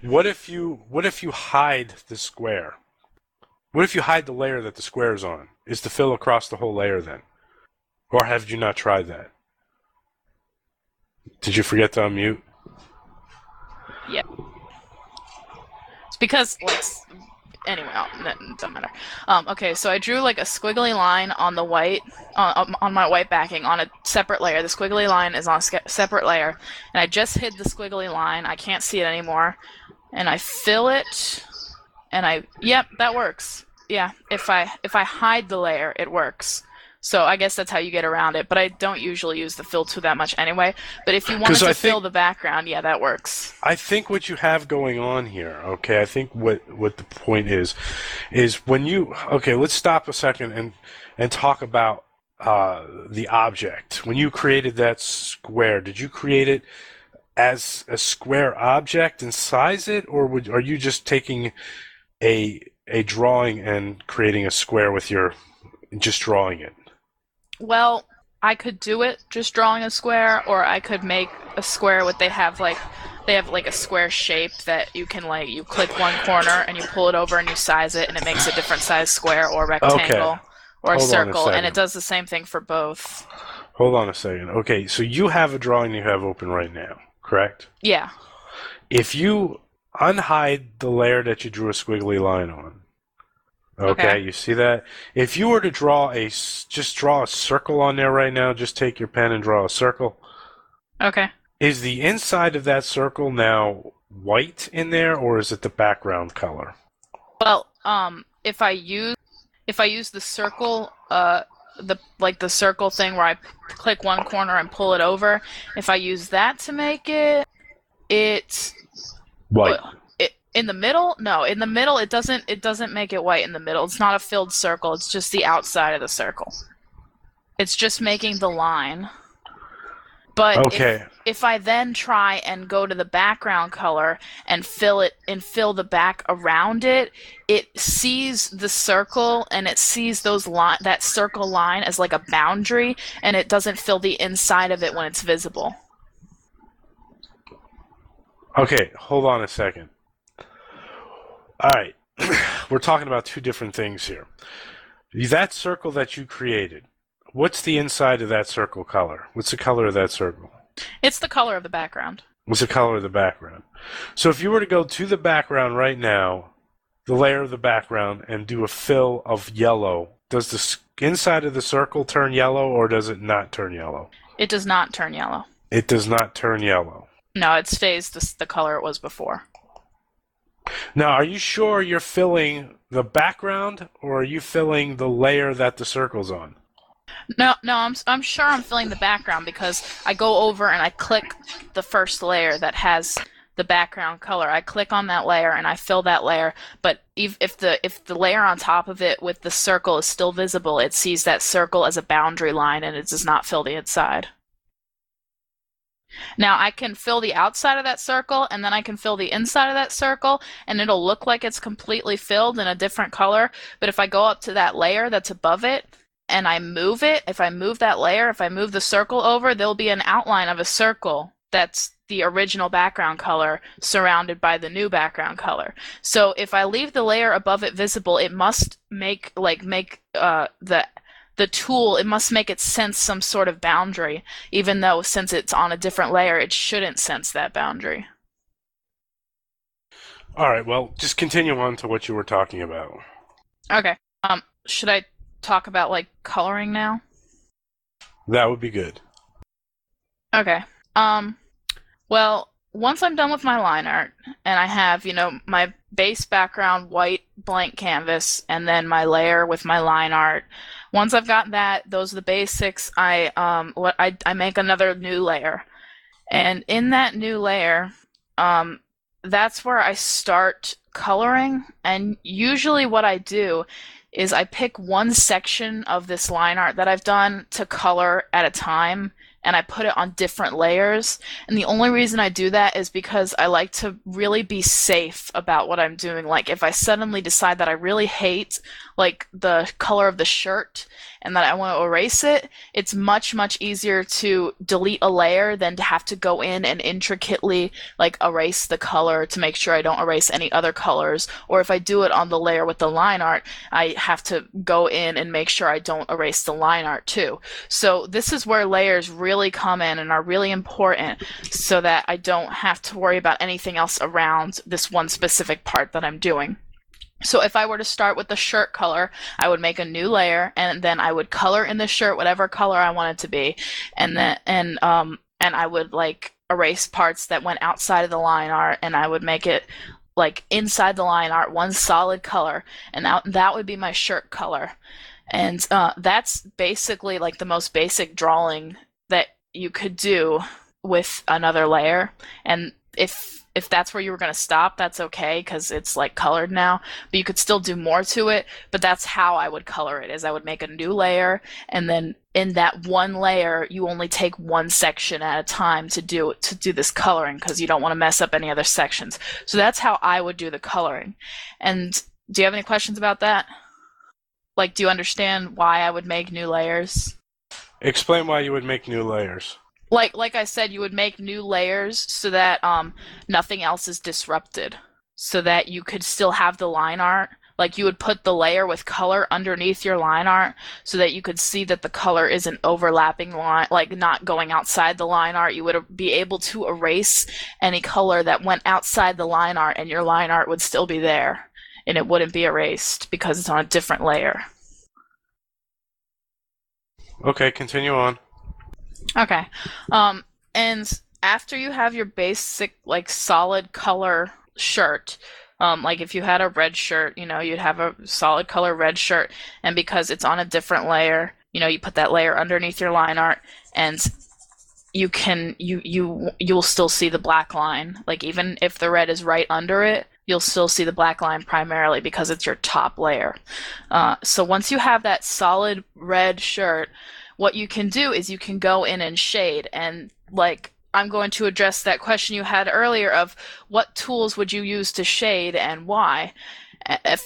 [SPEAKER 1] What if you what if you hide the square? What if you hide the layer that the square is on? Is to fill across the whole layer then? Or have you not tried that? Did you forget to unmute?
[SPEAKER 2] Yeah. It's because like anyway, doesn't matter. Um, okay, so I drew like a squiggly line on the white on on my white backing on a separate layer. The squiggly line is on a separate layer, and I just hid the squiggly line. I can't see it anymore, and I fill it, and I yep, that works. Yeah, if I if I hide the layer, it works. So I guess that's how you get around it. But I don't usually use the fill tool that much anyway. But if you wanted
[SPEAKER 1] 'Cause
[SPEAKER 2] to
[SPEAKER 1] I
[SPEAKER 2] fill
[SPEAKER 1] think-
[SPEAKER 2] the background, yeah, that works.
[SPEAKER 1] I think what you have going on here, okay, I think what what the point is is when you okay, let's stop a second and and talk about uh, the object. When you created that square, did you create it as a square object and size it, or would, are you just taking a a drawing and creating a square with your just drawing it?
[SPEAKER 2] Well, I could do it just drawing a square, or I could make a square with they have like they have like a square shape that you can like you click one corner and you pull it over and you size it and it makes a different size square or rectangle or
[SPEAKER 1] Hold a
[SPEAKER 2] circle and it does the same thing for both.
[SPEAKER 1] Hold on a second. Okay, so you have a drawing you have open right now, correct?
[SPEAKER 2] Yeah.
[SPEAKER 1] if you unhide the layer that you drew a squiggly line on, okay,
[SPEAKER 2] Okay.
[SPEAKER 1] you see that? If you were to draw a just draw a circle on there right now, just take your pen and draw a circle.
[SPEAKER 2] Okay.
[SPEAKER 1] Is the inside of that circle now white in there, or is it the background color?
[SPEAKER 2] Well, um, if I use if I use the circle, uh, the like the circle thing where I p- click one corner and pull it over, if I use that to make it, it's
[SPEAKER 1] White.
[SPEAKER 2] it in the middle? No in the middle it doesn't it doesn't make it white in the middle. It's not a filled circle. It's just the outside of the circle. It's just making the line. But if-
[SPEAKER 1] Okay.
[SPEAKER 2] if, i then try and go to the background color and fill it and fill the back around it it sees the circle and it sees those line that circle line as like a boundary and it doesn't fill the inside of it when it's visible.
[SPEAKER 1] Okay, hold on a second. All right, we're talking about two different things here. That circle that you created, what's the inside of that circle color? What's the color of that circle?
[SPEAKER 2] it's the color of the background
[SPEAKER 1] What's the color of the background? So if you were to go to the background right now, the layer of the background, and do a fill of yellow, does the inside of the circle turn yellow or does it not turn yellow?
[SPEAKER 2] it does not turn yellow
[SPEAKER 1] It does not turn yellow.
[SPEAKER 2] No, it stays the, the color it was before.
[SPEAKER 1] Now, are you sure you're filling the background or are you filling the layer that the circle's on?
[SPEAKER 2] No, no, I'm I'm sure I'm filling the background because I go over and I click the first layer that has the background color. I click on that layer and I fill that layer. But if, if the if the layer on top of it with the circle is still visible, it sees that circle as a boundary line and it does not fill the inside. Now I can fill the outside of that circle and then I can fill the inside of that circle and it'll look like it's completely filled in a different color. But if I go up to that layer that's above it and I move it, if I move that layer, if I move the circle over, there'll be an outline of a circle that's the original background color surrounded by the new background color. So if I leave the layer above it visible, it must make like make uh the the tool it must make it sense some sort of boundary even though since it's on a different layer it shouldn't sense that boundary.
[SPEAKER 1] All right, well, just continue on to what you were talking about.
[SPEAKER 2] Okay. Um should I talk about like coloring now?
[SPEAKER 1] That would be good.
[SPEAKER 2] Okay. Um, well, once I'm done with my line art and I have, you know, my base background white blank canvas and then my layer with my line art. Once I've got that, those are the basics. I um what I I make another new layer. And in that new layer, um that's where I start coloring and usually what I do is I pick one section of this line art that I've done to color at a time and I put it on different layers. And the only reason I do that is because I like to really be safe about what I'm doing. Like if I suddenly decide that I really hate like the color of the shirt and that I want to erase it, it's much much easier to delete a layer than to have to go in and intricately like erase the color to make sure I don't erase any other colors. Or if I do it on the layer with the line art, I have to go in and make sure I don't erase the line art too. So this is where layers really come in and are really important so that I don't have to worry about anything else around this one specific part that I'm doing. So if I were to start with the shirt color, I would make a new layer and then I would color in the shirt whatever color I want it to be. And then and um and I would like erase parts that went outside of the line art and I would make it like inside the line art one solid color and that that would be my shirt color. And uh, that's basically like the most basic drawing that you could do with another layer. And if if that's where you were going to stop, that's okay because it's like colored now. But you could still do more to it. But that's how I would color it: is I would make a new layer, and then in that one layer, you only take one section at a time to do to do this coloring because you don't want to mess up any other sections. So that's how I would do the coloring. And do you have any questions about that? Like, do you understand why I would make new layers?
[SPEAKER 1] Explain why you would make new layers
[SPEAKER 2] like like I said, you would make new layers so that um nothing else is disrupted, so that you could still have the line art. Like you would put the layer with color underneath your line art so that you could see that the color isn't overlapping line, like not going outside the line art. You would be able to erase any color that went outside the line art, and your line art would still be there, and it wouldn't be erased because it's on a different layer.
[SPEAKER 1] Okay, continue on.
[SPEAKER 2] Okay. Um, and after you have your basic, like, solid color shirt, um, like if you had a red shirt, you know, you'd have a solid color red shirt, and because it's on a different layer, you know, you put that layer underneath your line art, and you can you you you'll still see the black line. Like even if the red is right under it, you'll still see the black line primarily because it's your top layer. Uh, so once you have that solid red shirt, what you can do is you can go in and shade and like I'm going to address that question you had earlier of what tools would you use to shade and why.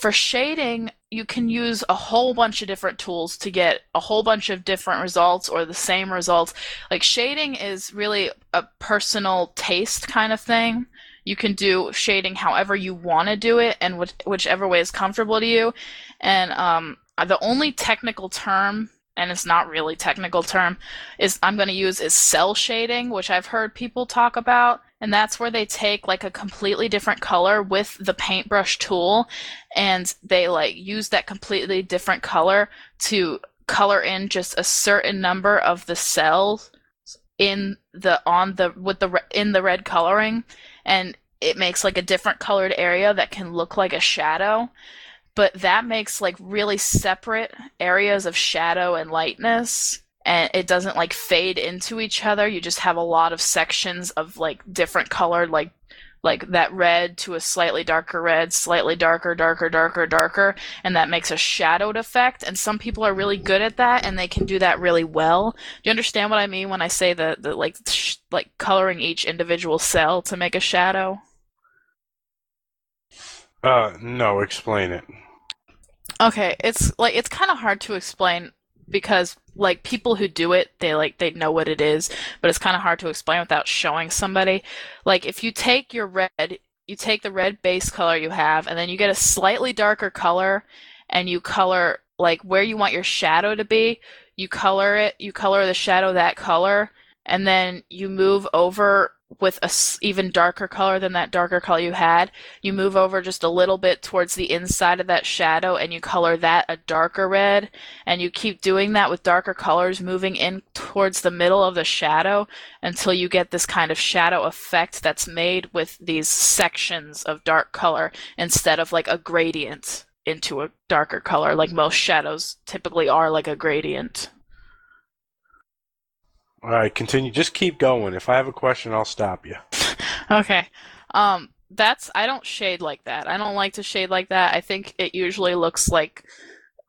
[SPEAKER 2] For shading, you can use a whole bunch of different tools to get a whole bunch of different results or the same results. Like shading is really a personal taste kind of thing. You can do shading however you want to do it and whichever way is comfortable to you. And um, the only technical term and it's not really technical term is I'm going to use is cel shading, which I've heard people talk about, and that's where they take like a completely different color with the paintbrush tool and they like use that completely different color to color in just a certain number of the cells in the on the with the in the red coloring and it makes like a different colored area that can look like a shadow but that makes like really separate areas of shadow and lightness and it doesn't like fade into each other. You just have a lot of sections of like different colored like like that red to a slightly darker red slightly darker darker darker darker and that makes a shadowed effect and some people are really good at that and they can do that really well. Do you understand what i mean when i say the, the like sh- like coloring each individual cell to make a shadow?
[SPEAKER 1] Uh no explain it
[SPEAKER 2] Okay, it's like it's kind of hard to explain because like people who do it, they like they know what it is, but it's kind of hard to explain without showing somebody. Like if you take your red, you take the red base color you have and then you get a slightly darker color and you color like where you want your shadow to be, you color it, you color the shadow that color and then you move over with a even darker color than that darker color you had, you move over just a little bit towards the inside of that shadow and you color that a darker red. And you keep doing that with darker colors, moving in towards the middle of the shadow until you get this kind of shadow effect that's made with these sections of dark color instead of like a gradient into a darker color, like most shadows typically are like a gradient.
[SPEAKER 1] All right, continue. Just keep going. If I have a question, I'll stop you.
[SPEAKER 2] okay. Um, that's I don't shade like that. I don't like to shade like that. I think it usually looks like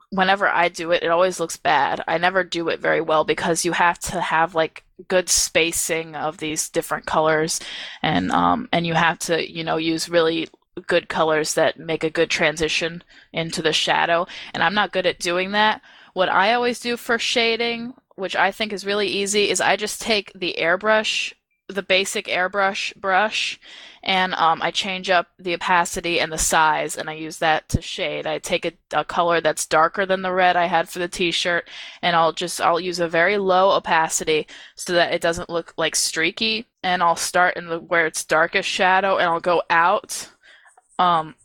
[SPEAKER 2] whenever I do it, it always looks bad. I never do it very well because you have to have like good spacing of these different colors, and um, and you have to you know use really good colors that make a good transition into the shadow. And I'm not good at doing that. What I always do for shading, which I think is really easy, is I just take the airbrush the basic airbrush brush and um, I change up the opacity and the size and I use that to shade. I take a, a, color that's darker than the red I had for the t-shirt and I'll just I'll use a very low opacity so that it doesn't look like streaky and I'll start in the where it's darkest shadow and I'll go out um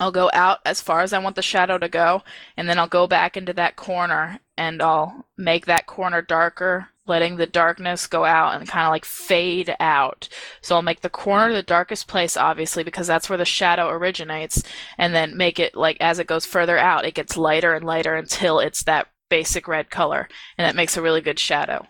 [SPEAKER 2] I'll go out as far as I want the shadow to go and then I'll go back into that corner and I'll make that corner darker letting the darkness go out and kind of like fade out. So I'll make the corner the darkest place, obviously, because that's where the shadow originates, and then make it like as it goes further out, it gets lighter and lighter until it's that basic red color, and that makes a really good shadow.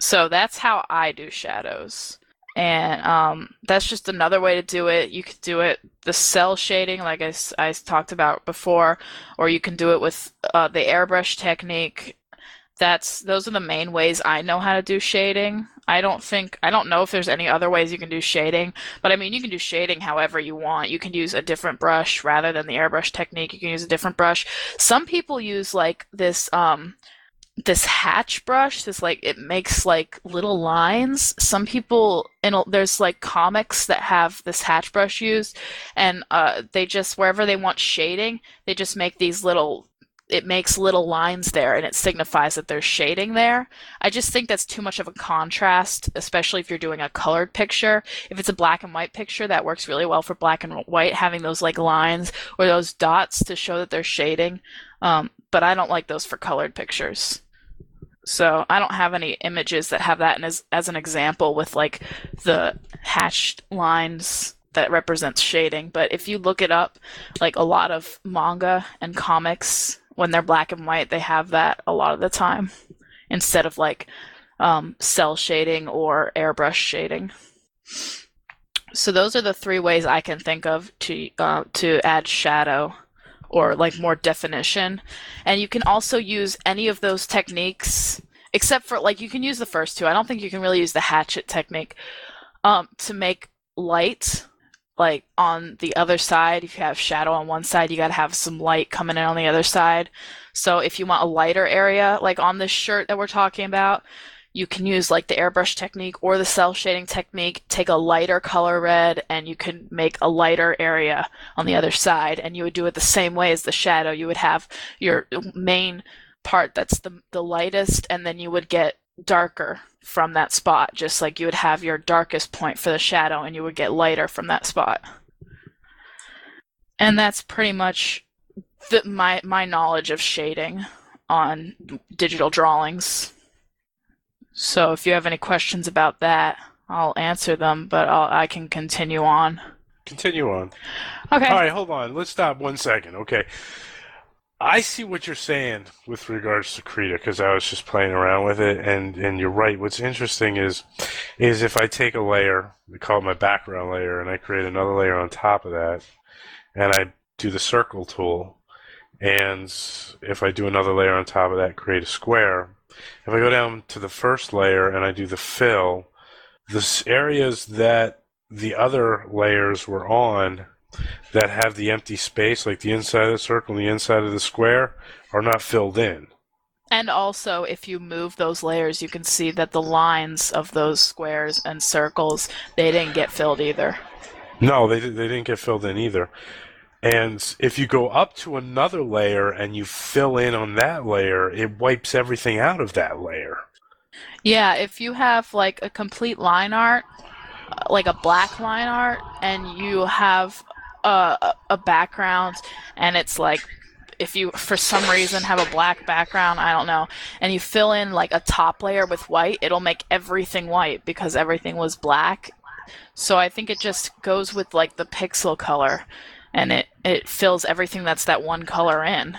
[SPEAKER 2] So that's how I do shadows. And um, that's just another way to do it. You could do it the cel shading, like I, I talked about before, or you can do it with uh, the airbrush technique that's those are the main ways I know how to do shading. I don't think I don't know if there's any other ways you can do shading, but I mean you can do shading however you want. You can use a different brush rather than the airbrush technique. You can use a different brush. Some people use like this um this hatch brush this like it makes like little lines. Some people and there's like comics that have this hatch brush used and uh they just wherever they want shading they just make these little it makes little lines there and it signifies that there's shading there. I just think that's too much of a contrast, especially if you're doing a colored picture. If it's a black and white picture, that works really well for black and white, having those like lines or those dots to show that there's shading. Um, but I don't like those for colored pictures. So I don't have any images that have that as as an example with like the hatched lines that represents shading. But if you look it up, like a lot of manga and comics when they're black and white, they have that a lot of the time instead of like um, cel shading or airbrush shading. So those are the three ways I can think of to uh, to add shadow or like more definition. And you can also use any of those techniques, except for like you can use the first two. I don't think you can really use the hatchet technique um, to make light like on the other side. If you have shadow on one side you got to have some light coming in on the other side. So if you want a lighter area like on this shirt that we're talking about you can use like the airbrush technique or the cel shading technique. Take a lighter color red and you can make a lighter area on the other side and you would do it the same way as the shadow. You would have your main part that's the, the lightest and then you would get darker from that spot, just like you would have your darkest point for the shadow and you would get lighter from that spot. And that's pretty much the, my my knowledge of shading on digital drawings. So if you have any questions about that, I'll answer them, but I'll, I can continue on.
[SPEAKER 1] Continue on.
[SPEAKER 2] Okay.
[SPEAKER 1] All right, hold on. Let's stop one second. Okay. I see what you're saying with regards to Krita because I was just playing around with it, and, and you're right. What's interesting is is if I take a layer, we call it my background layer, and I create another layer on top of that, and I do the circle tool, and if I do another layer on top of that, create a square. If I go down to the first layer and I do the fill, the areas that the other layers were on that have the empty space, like the inside of the circle and the inside of the square, are not filled in.
[SPEAKER 2] And also, if you move those layers, you can see that the lines of those squares and circles, they didn't get filled either.
[SPEAKER 1] No, they, they didn't get filled in either. And if you go up to another layer and you fill in on that layer, it wipes everything out of that layer.
[SPEAKER 2] Yeah, if you have like a complete line art, uh, like a black line art, and you have a, a background and it's like if you for some reason have a black background i don't know and you fill in like a top layer with white it'll make everything white because everything was black. So i think it just goes with like the pixel color and it it fills everything that's that one color in.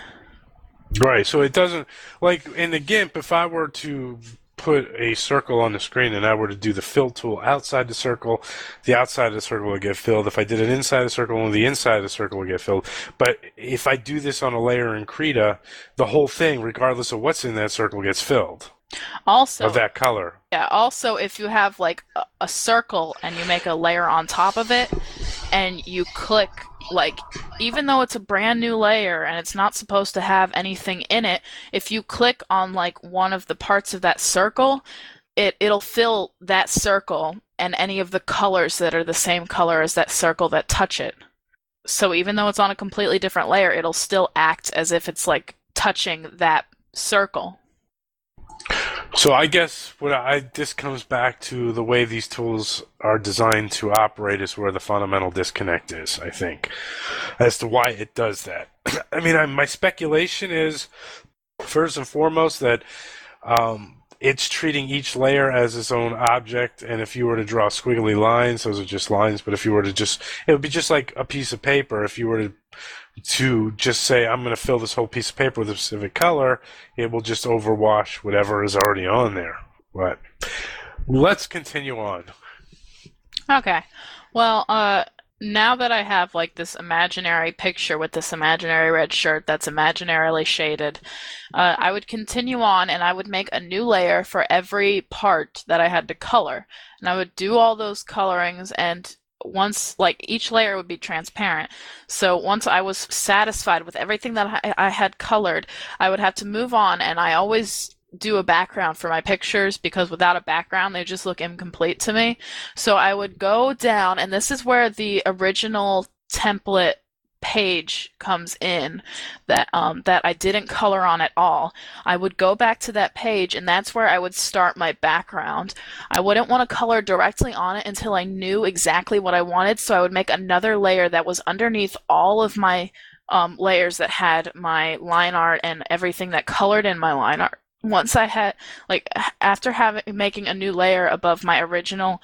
[SPEAKER 1] Right so it doesn't like in the gimp if i were to put a circle on the screen and I were to do the fill tool outside the circle, the outside of the circle would get filled. If I did it inside the circle, only the inside of the circle would get filled. But if I do this on a layer in Krita, the whole thing, regardless of what's in that circle, gets filled
[SPEAKER 2] Also,
[SPEAKER 1] of that color.
[SPEAKER 2] yeah, also if you have like a, a circle and you make a layer on top of it and you click like even though it's a brand new layer and it's not supposed to have anything in it, if you click on like one of the parts of that circle, it it'll fill that circle and any of the colors that are the same color as that circle that touch it. So even though it's on a completely different layer, it'll still act as if it's like touching that circle.
[SPEAKER 1] So I guess what I this comes back to the way these tools are designed to operate is where the fundamental disconnect is. I think as to why it does that. I mean, I, my speculation is first and foremost that um, it's treating each layer as its own object, and if you were to draw squiggly lines, those are just lines. But if you were to just, it would be just like a piece of paper. If you were to to just say I'm going to fill this whole piece of paper with a specific color, it will just overwash whatever is already on there. But let's continue on.
[SPEAKER 2] Okay. Well, uh, now that I have like this imaginary picture with this imaginary red shirt that's imaginarily shaded, uh, I would continue on and I would make a new layer for every part that I had to color. And I would do all those colorings and once like each layer would be transparent. So once I was satisfied with everything that I, I had colored, I would have to move on and I always do a background for my pictures because without a background they just look incomplete to me. So I would go down and this is where the original template page comes in that um, that I didn't color on at all. I would go back to that page and that's where I would start my background. I wouldn't want to color directly on it until I knew exactly what I wanted, so I would make another layer that was underneath all of my um, layers that had my line art and everything that colored in my line art. Once I had like after having making a new layer above my original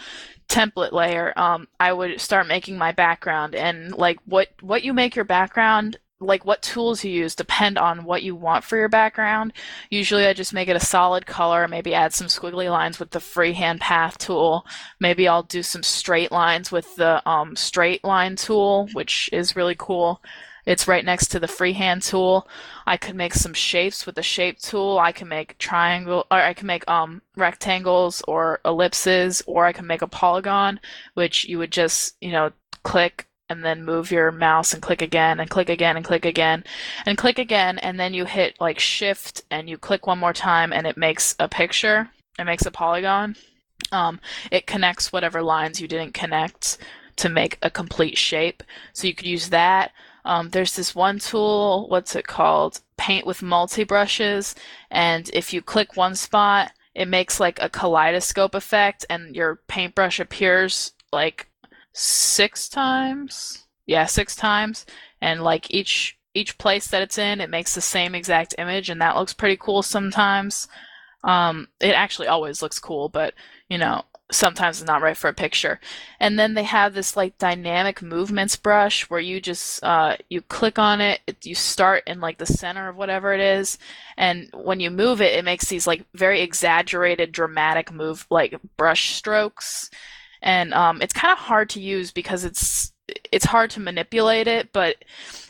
[SPEAKER 2] template layer, um, I would start making my background and like what what you make your background like what tools you use depend on what you want for your background. Usually I just make it a solid color, maybe add some squiggly lines with the freehand path tool. Maybe I'll do some straight lines with the um, straight line tool, which is really cool. It's right next to the freehand tool. I could make some shapes with the shape tool. I can make triangle or I can make um rectangles or ellipses or I can make a polygon, which you would just, you know, click and then move your mouse and click again and click again and click again and click again and then you hit like shift and you click one more time and it makes a picture. It makes a polygon. Um, it connects whatever lines you didn't connect to make a complete shape. So you could use that. Um, there's this one tool, what's it called? Paint with multi brushes, and if you click one spot, it makes like a kaleidoscope effect, and your paintbrush appears like six times. Yeah, six times, and like each each place that it's in, it makes the same exact image, and that looks pretty cool sometimes. Um, it actually always looks cool, but you know, sometimes it's not right for a picture. And then they have this like dynamic movements brush where you just uh, you click on it, you start in like the center of whatever it is, and when you move it, it makes these like very exaggerated, dramatic move like brush strokes. And um, it's kind of hard to use because it's it's hard to manipulate it, but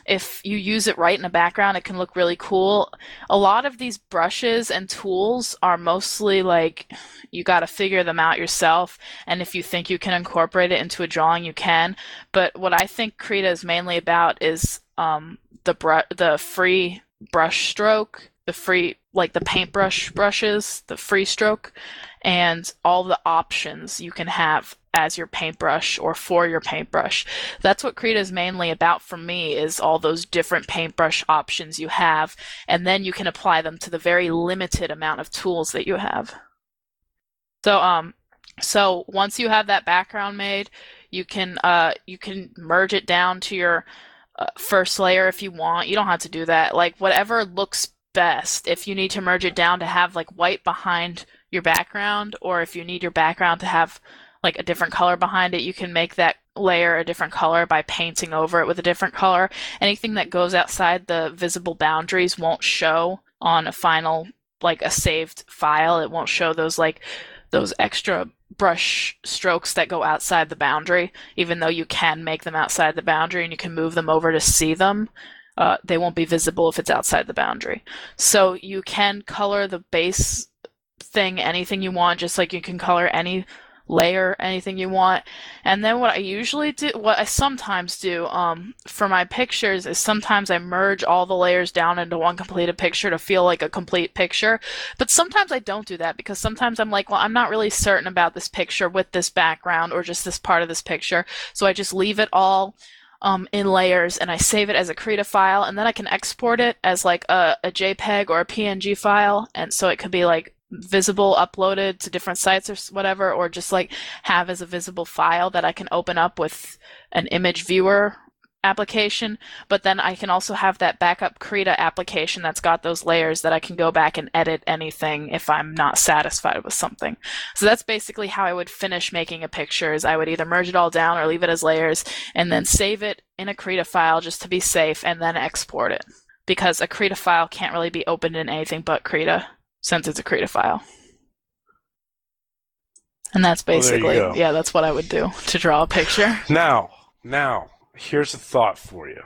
[SPEAKER 2] if you use it right in the background, it can look really cool. A lot of these brushes and tools are mostly like you got to figure them out yourself, and if you think you can incorporate it into a drawing, you can. But what I think Krita is mainly about is um, the br- the free brush stroke, the free like the paintbrush brushes, the free stroke, and all the options you can have as your paintbrush or for your paintbrush. That's what Krita is mainly about for me is all those different paintbrush options you have and then you can apply them to the very limited amount of tools that you have. So um so once you have that background made, you can uh you can merge it down to your uh, first layer if you want. You don't have to do that. Like whatever looks best. If you need to merge it down to have like white behind your background or if you need your background to have like a different color behind it, you can make that layer a different color by painting over it with a different color. Anything that goes outside the visible boundaries won't show on a final like a saved file. It won't show those like those extra brush strokes that go outside the boundary, even though you can make them outside the boundary and you can move them over to see them. Uh, they won't be visible if it's outside the boundary. So you can color the base thing anything you want, just like you can color any layer anything you want. And then what I usually do, what I sometimes do um, for my pictures is sometimes I merge all the layers down into one completed picture to feel like a complete picture. But sometimes I don't do that because sometimes I'm like, well, I'm not really certain about this picture with this background or just this part of this picture. So I just leave it all. Um, in layers and I save it as a Krita file and then I can export it as like a, a JPEG or a PNG file and so it could be like visible uploaded to different sites or whatever or just like have as a visible file that I can open up with an image viewer application but then I can also have that backup Krita application that's got those layers that I can go back and edit anything if I'm not satisfied with something so that's basically how I would finish making a picture is I would either merge it all down or leave it as layers and then save it in a Krita file just to be safe and then export it because a Krita file can't really be opened in anything but Krita since it's a Krita file. And that's basically,
[SPEAKER 1] well,
[SPEAKER 2] yeah, that's what I would do to draw a picture.
[SPEAKER 1] Now, now, here's a thought for you.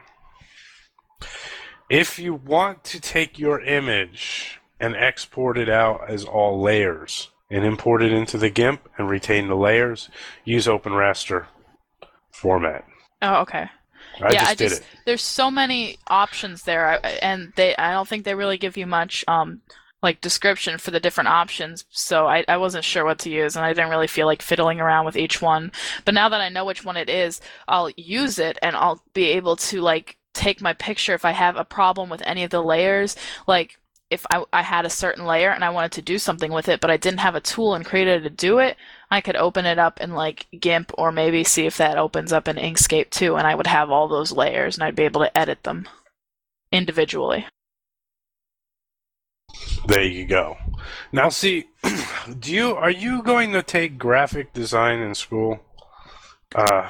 [SPEAKER 1] If you want to take your image and export it out as all layers and import it into the GIMP and retain the layers, use OpenRaster format.
[SPEAKER 2] Oh, okay.
[SPEAKER 1] I
[SPEAKER 2] yeah,
[SPEAKER 1] just
[SPEAKER 2] I
[SPEAKER 1] did
[SPEAKER 2] just
[SPEAKER 1] it.
[SPEAKER 2] there's so many options there, and they I don't think they really give you much um like description for the different options, so I, I wasn't sure what to use, and I didn't really feel like fiddling around with each one. But now that I know which one it is, I'll use it, and I'll be able to like take my picture if I have a problem with any of the layers, like if I, I had a certain layer and I wanted to do something with it, but I didn't have a tool in Krita to do it, I could open it up in like GIMP or maybe see if that opens up in Inkscape too, and I would have all those layers and I'd be able to edit them individually.
[SPEAKER 1] There you go. Now, see, do you are you going to take graphic design in school? Uh,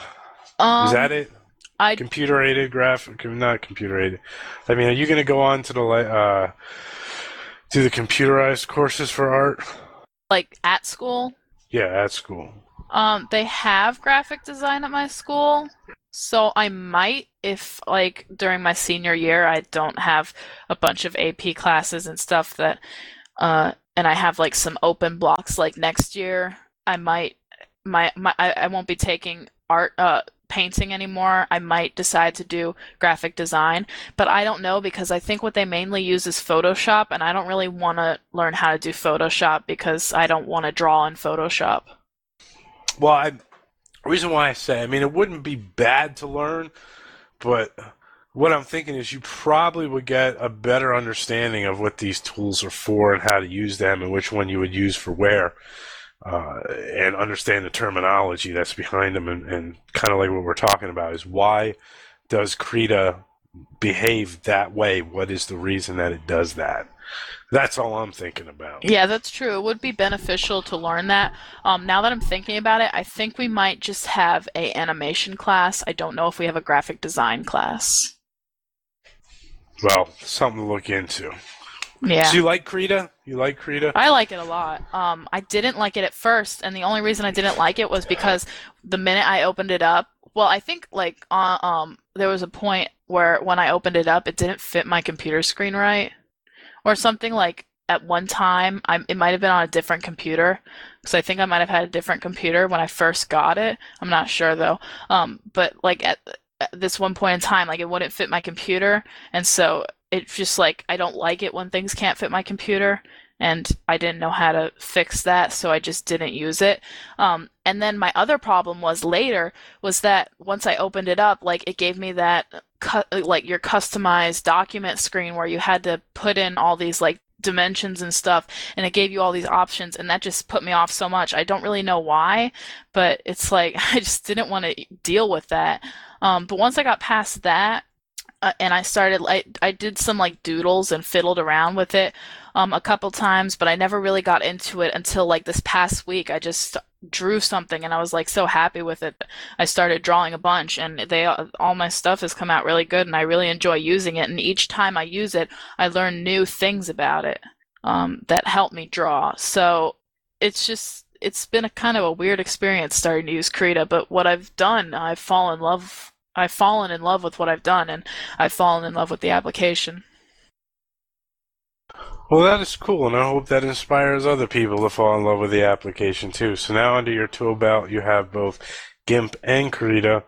[SPEAKER 2] Um,
[SPEAKER 1] is that it?
[SPEAKER 2] I
[SPEAKER 1] Computer aided graphic, not computer aided. I mean, are you going to go on to the uh, do the computerized courses for art?
[SPEAKER 2] like at school.
[SPEAKER 1] Yeah, at school.
[SPEAKER 2] Um, they have graphic design at my school, so I might if like during my senior year I don't have a bunch of AP classes and stuff that uh and I have like some open blocks like next year I might my, my I, I won't be taking art uh painting anymore. I might decide to do graphic design, but I don't know because I think what they mainly use is Photoshop and I don't really want to learn how to do Photoshop because I don't want to draw in Photoshop.
[SPEAKER 1] Well, I reason why I say, I mean, it wouldn't be bad to learn, but what I'm thinking is you probably would get a better understanding of what these tools are for and how to use them and which one you would use for where. Uh, and understand the terminology that's behind them, and, and kind of like what we're talking about is why does Krita behave that way? What is the reason that it does that? That's all I'm thinking about.
[SPEAKER 2] Yeah, that's true. It would be beneficial to learn that. Um, now that I'm thinking about it, I think we might just have a animation class. I don't know if we have a graphic design class.
[SPEAKER 1] Well, something to look into.
[SPEAKER 2] Yeah.
[SPEAKER 1] Do you like Krita? You like Krita?
[SPEAKER 2] I like it a lot. Um, I didn't like it at first, and the only reason I didn't like it was because the minute I opened it up, well, I think like uh, um, there was a point where when I opened it up, it didn't fit my computer screen right, or something like at one time. I it might have been on a different computer, because I think I might have had a different computer when I first got it. I'm not sure though. Um, but like at, at this one point in time, like it wouldn't fit my computer, and so it's just like I don't like it when things can't fit my computer, and I didn't know how to fix that, so I just didn't use it. Um, and then my other problem was later was that once I opened it up, like it gave me that cu- like your customized document screen where you had to put in all these like dimensions and stuff and it gave you all these options and that just put me off so much. I don't really know why, but it's like I just didn't want to deal with that. Um, but once I got past that, uh, and I started I, I did some like doodles and fiddled around with it um, a couple times, but I never really got into it until like this past week. I just drew something and I was like so happy with it. I started drawing a bunch and they all my stuff has come out really good and I really enjoy using it and each time I use it, I learn new things about it. um, that help me draw. So it's just it's been a kind of a weird experience starting to use Krita, but what I've done, I've fallen in love I've fallen in love with what I've done and I've fallen in love with the application.
[SPEAKER 1] Well, that is cool, and I hope that inspires other people to fall in love with the application too. So now under your tool belt, you have both GIMP and Krita,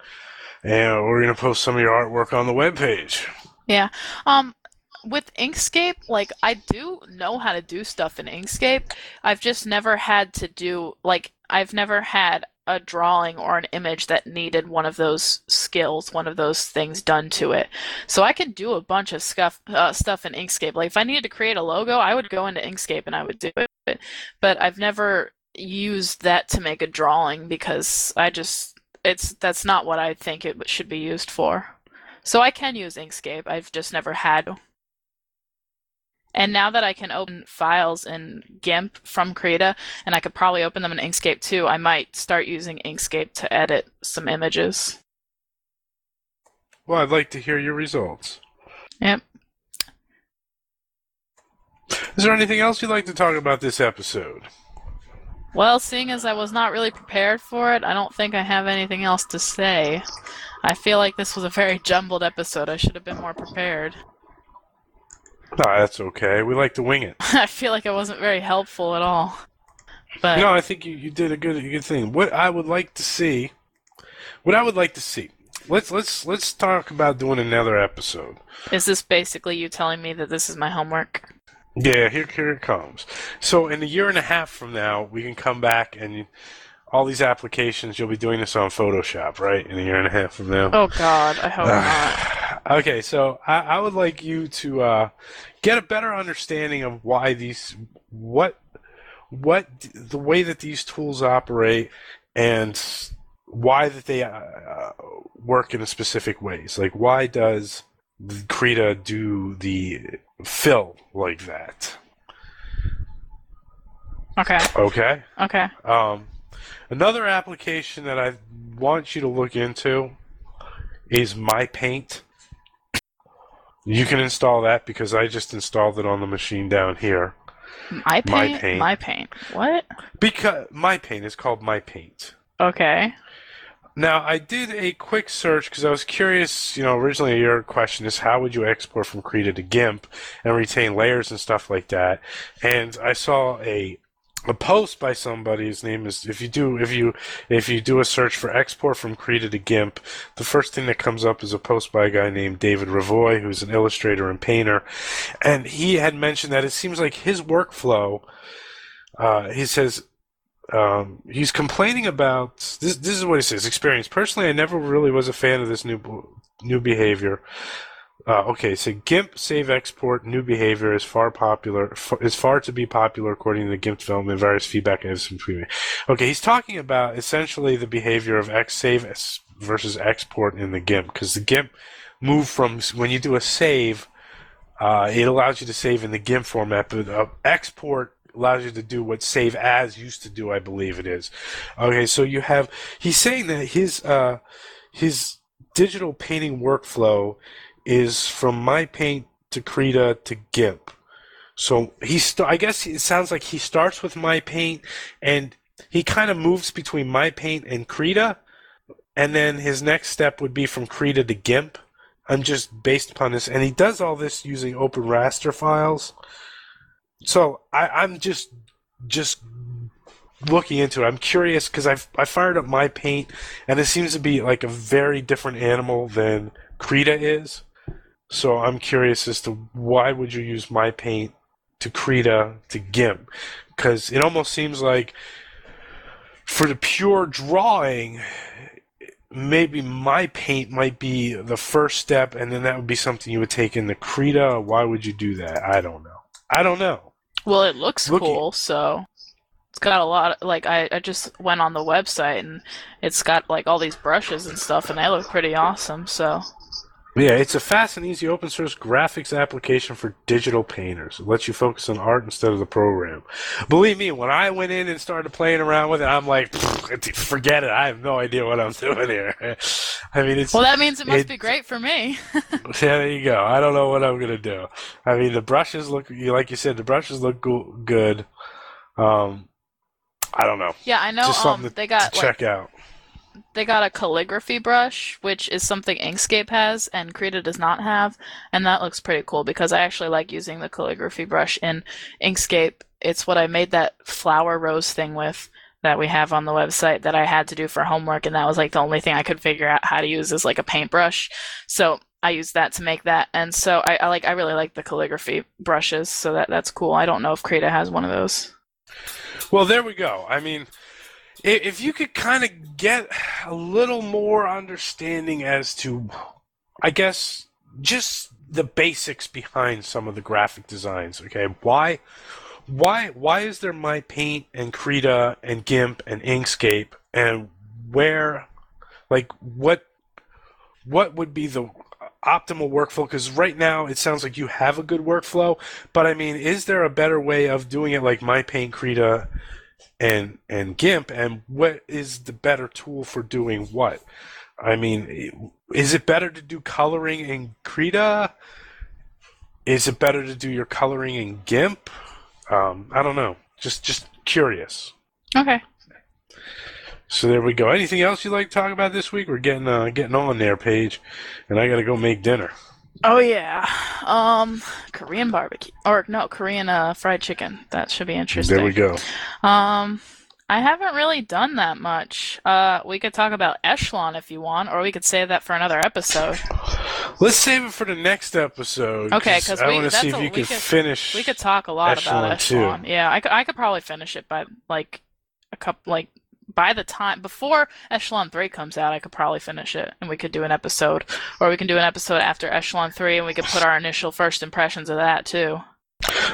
[SPEAKER 1] and we're going to post some of your artwork on the webpage.
[SPEAKER 2] Yeah. Um, with Inkscape, like I do know how to do stuff in Inkscape. I've just never had to do like I've never had a drawing or an image that needed one of those skills, one of those things done to it. So I could do a bunch of stuff uh, stuff in Inkscape. Like if I needed to create a logo, I would go into Inkscape and I would do it. But I've never used that to make a drawing because I just it's that's not what I think it should be used for. So I can use Inkscape. I've just never had and now that I can open files in GIMP from Krita, and I could probably open them in Inkscape too, I might start using Inkscape to edit some images.
[SPEAKER 1] Well, I'd like to hear your results.
[SPEAKER 2] Yep.
[SPEAKER 1] Is there anything else you'd like to talk about this episode?
[SPEAKER 2] Well, seeing as I was not really prepared for it, I don't think I have anything else to say. I feel like this was a very jumbled episode. I should have been more prepared.
[SPEAKER 1] No, that's okay. We like to wing it.
[SPEAKER 2] I feel like I wasn't very helpful at all. But
[SPEAKER 1] No, I think you, you did a good a good thing. What I would like to see, what I would like to see. Let's let's let's talk about doing another episode.
[SPEAKER 2] is this basically you telling me that this is my homework?
[SPEAKER 1] Yeah, here here it comes. So in a year and a half from now, we can come back and all these applications. You'll be doing this on Photoshop, right? In a year and a half from now.
[SPEAKER 2] Oh God, I hope not.
[SPEAKER 1] Okay, so I, I would like you to uh, get a better understanding of why these, what, what the way that these tools operate, and why that they uh, work in specific ways. Like, why does Krita do the fill like that?
[SPEAKER 2] Okay,
[SPEAKER 1] Okay.
[SPEAKER 2] okay.
[SPEAKER 1] Um, another application that I want you to look into is MyPaint. You can install that because I just installed it on the machine down here.
[SPEAKER 2] My paint.
[SPEAKER 1] paint.
[SPEAKER 2] My paint. What?
[SPEAKER 1] Because MyPaint is called MyPaint.
[SPEAKER 2] Okay.
[SPEAKER 1] Now, I did a quick search because I was curious. You know, originally your question is how would you export from Krita to GIMP and retain layers and stuff like that. And I saw a a post by somebody. His name is if you do if you if you do a search for export from Krita to GIMP, the first thing that comes up is a post by a guy named David Revoy, who's an illustrator and painter, and he had mentioned that it seems like his workflow. Uh, he says um, he's complaining about this. This is what he says. Experience. Personally, I never really was a fan of this new new behavior. Uh, okay, so GIMP save export new behavior is far popular is far to be popular according to the GIMP development various feedback have some previous. Okay, he's talking about essentially the behavior of X save versus export in the GIMP because the GIMP move from when you do a save, uh, it allows you to save in the GIMP format, but uh, export allows you to do what save as used to do, I believe it is. Okay, so you have he's saying that his uh, his digital painting workflow is from My Paint to Krita to GIMP. So he st- I guess it sounds like he starts with My Paint, and he kind of moves between My Paint and Krita, and then his next step would be from Krita to GIMP. I'm just based upon this, and he does all this using open raster files. So I, I'm just just looking into it. I'm curious because I've I fired up my paint, and it seems to be like a very different animal than Krita is. So I'm curious as to why would you use my paint to Krita to GIMP? Because it almost seems like for the pure drawing, maybe my paint might be the first step, and then that would be something you would take into Krita. Why would you do that? I don't know. I don't know.
[SPEAKER 2] Well, it looks
[SPEAKER 1] Looking-
[SPEAKER 2] cool, so it's got a lot of, like I, I just went on the website and it's got like all these brushes and stuff and they look pretty awesome, so
[SPEAKER 1] Yeah, it's a fast and easy open source graphics application for digital painters. It lets you focus on art instead of the program. Believe me, when I went in and started playing around with it, I'm like, forget it. I have no idea what I'm doing here. I mean, it's
[SPEAKER 2] Well, that means it must
[SPEAKER 1] it-
[SPEAKER 2] be great for me.
[SPEAKER 1] yeah. There you go. I don't know what I'm gonna do. I mean, the brushes look like you said. The brushes look go- good. Um, I don't know.
[SPEAKER 2] yeah, I know.
[SPEAKER 1] Just something
[SPEAKER 2] Um,
[SPEAKER 1] to,
[SPEAKER 2] they got
[SPEAKER 1] to
[SPEAKER 2] like
[SPEAKER 1] check out.
[SPEAKER 2] They got a calligraphy brush, which is something Inkscape has and Krita does not have, and that looks pretty cool because I actually like using the calligraphy brush in Inkscape. It's what I made that flower rose thing with that we have on the website that I had to do for homework, and that was like the only thing I could figure out how to use is like a paintbrush. So I used that to make that, and so I, I like I really like the calligraphy brushes, so that that's cool. I don't know if Krita has one of those.
[SPEAKER 1] Well, there we go. I mean, if you could kind of get a little more understanding as to, I guess, just the basics behind some of the graphic designs. Okay, why, why, why is there my paint and Krita and GIMP and Inkscape and where, like, what, what would be the optimal workflow? Because right now it sounds like you have a good workflow, but I mean, is there a better way of doing it like my paint Krita and and GIMP, and what is the better tool for doing what? I mean, is it better to do coloring in Krita? Is it better to do your coloring in GIMP? Um, I don't know. Just just curious.
[SPEAKER 2] Okay.
[SPEAKER 1] So there we go. Anything else you'd like to talk about this week? We're getting uh, getting on there, Paige, and I got to go make dinner.
[SPEAKER 2] Oh yeah. Um Korean barbecue or no, Korean uh fried chicken. That should be interesting.
[SPEAKER 1] There we go.
[SPEAKER 2] Um I haven't really done that much. Uh we could talk about Echelon if you want or we could save that for another episode.
[SPEAKER 1] Let's save it for the next episode.
[SPEAKER 2] Okay, 'cause
[SPEAKER 1] I
[SPEAKER 2] we-
[SPEAKER 1] want to see if
[SPEAKER 2] a-
[SPEAKER 1] you can
[SPEAKER 2] could-
[SPEAKER 1] finish.
[SPEAKER 2] We could talk a lot
[SPEAKER 1] Echelon,
[SPEAKER 2] about
[SPEAKER 1] too.
[SPEAKER 2] Echelon. Yeah, I could I could probably finish it by like a couple like by the time before Echelon 3 comes out, I could probably finish it and we could do an episode or we can do an episode after Echelon 3 and we could put our initial first impressions of that too.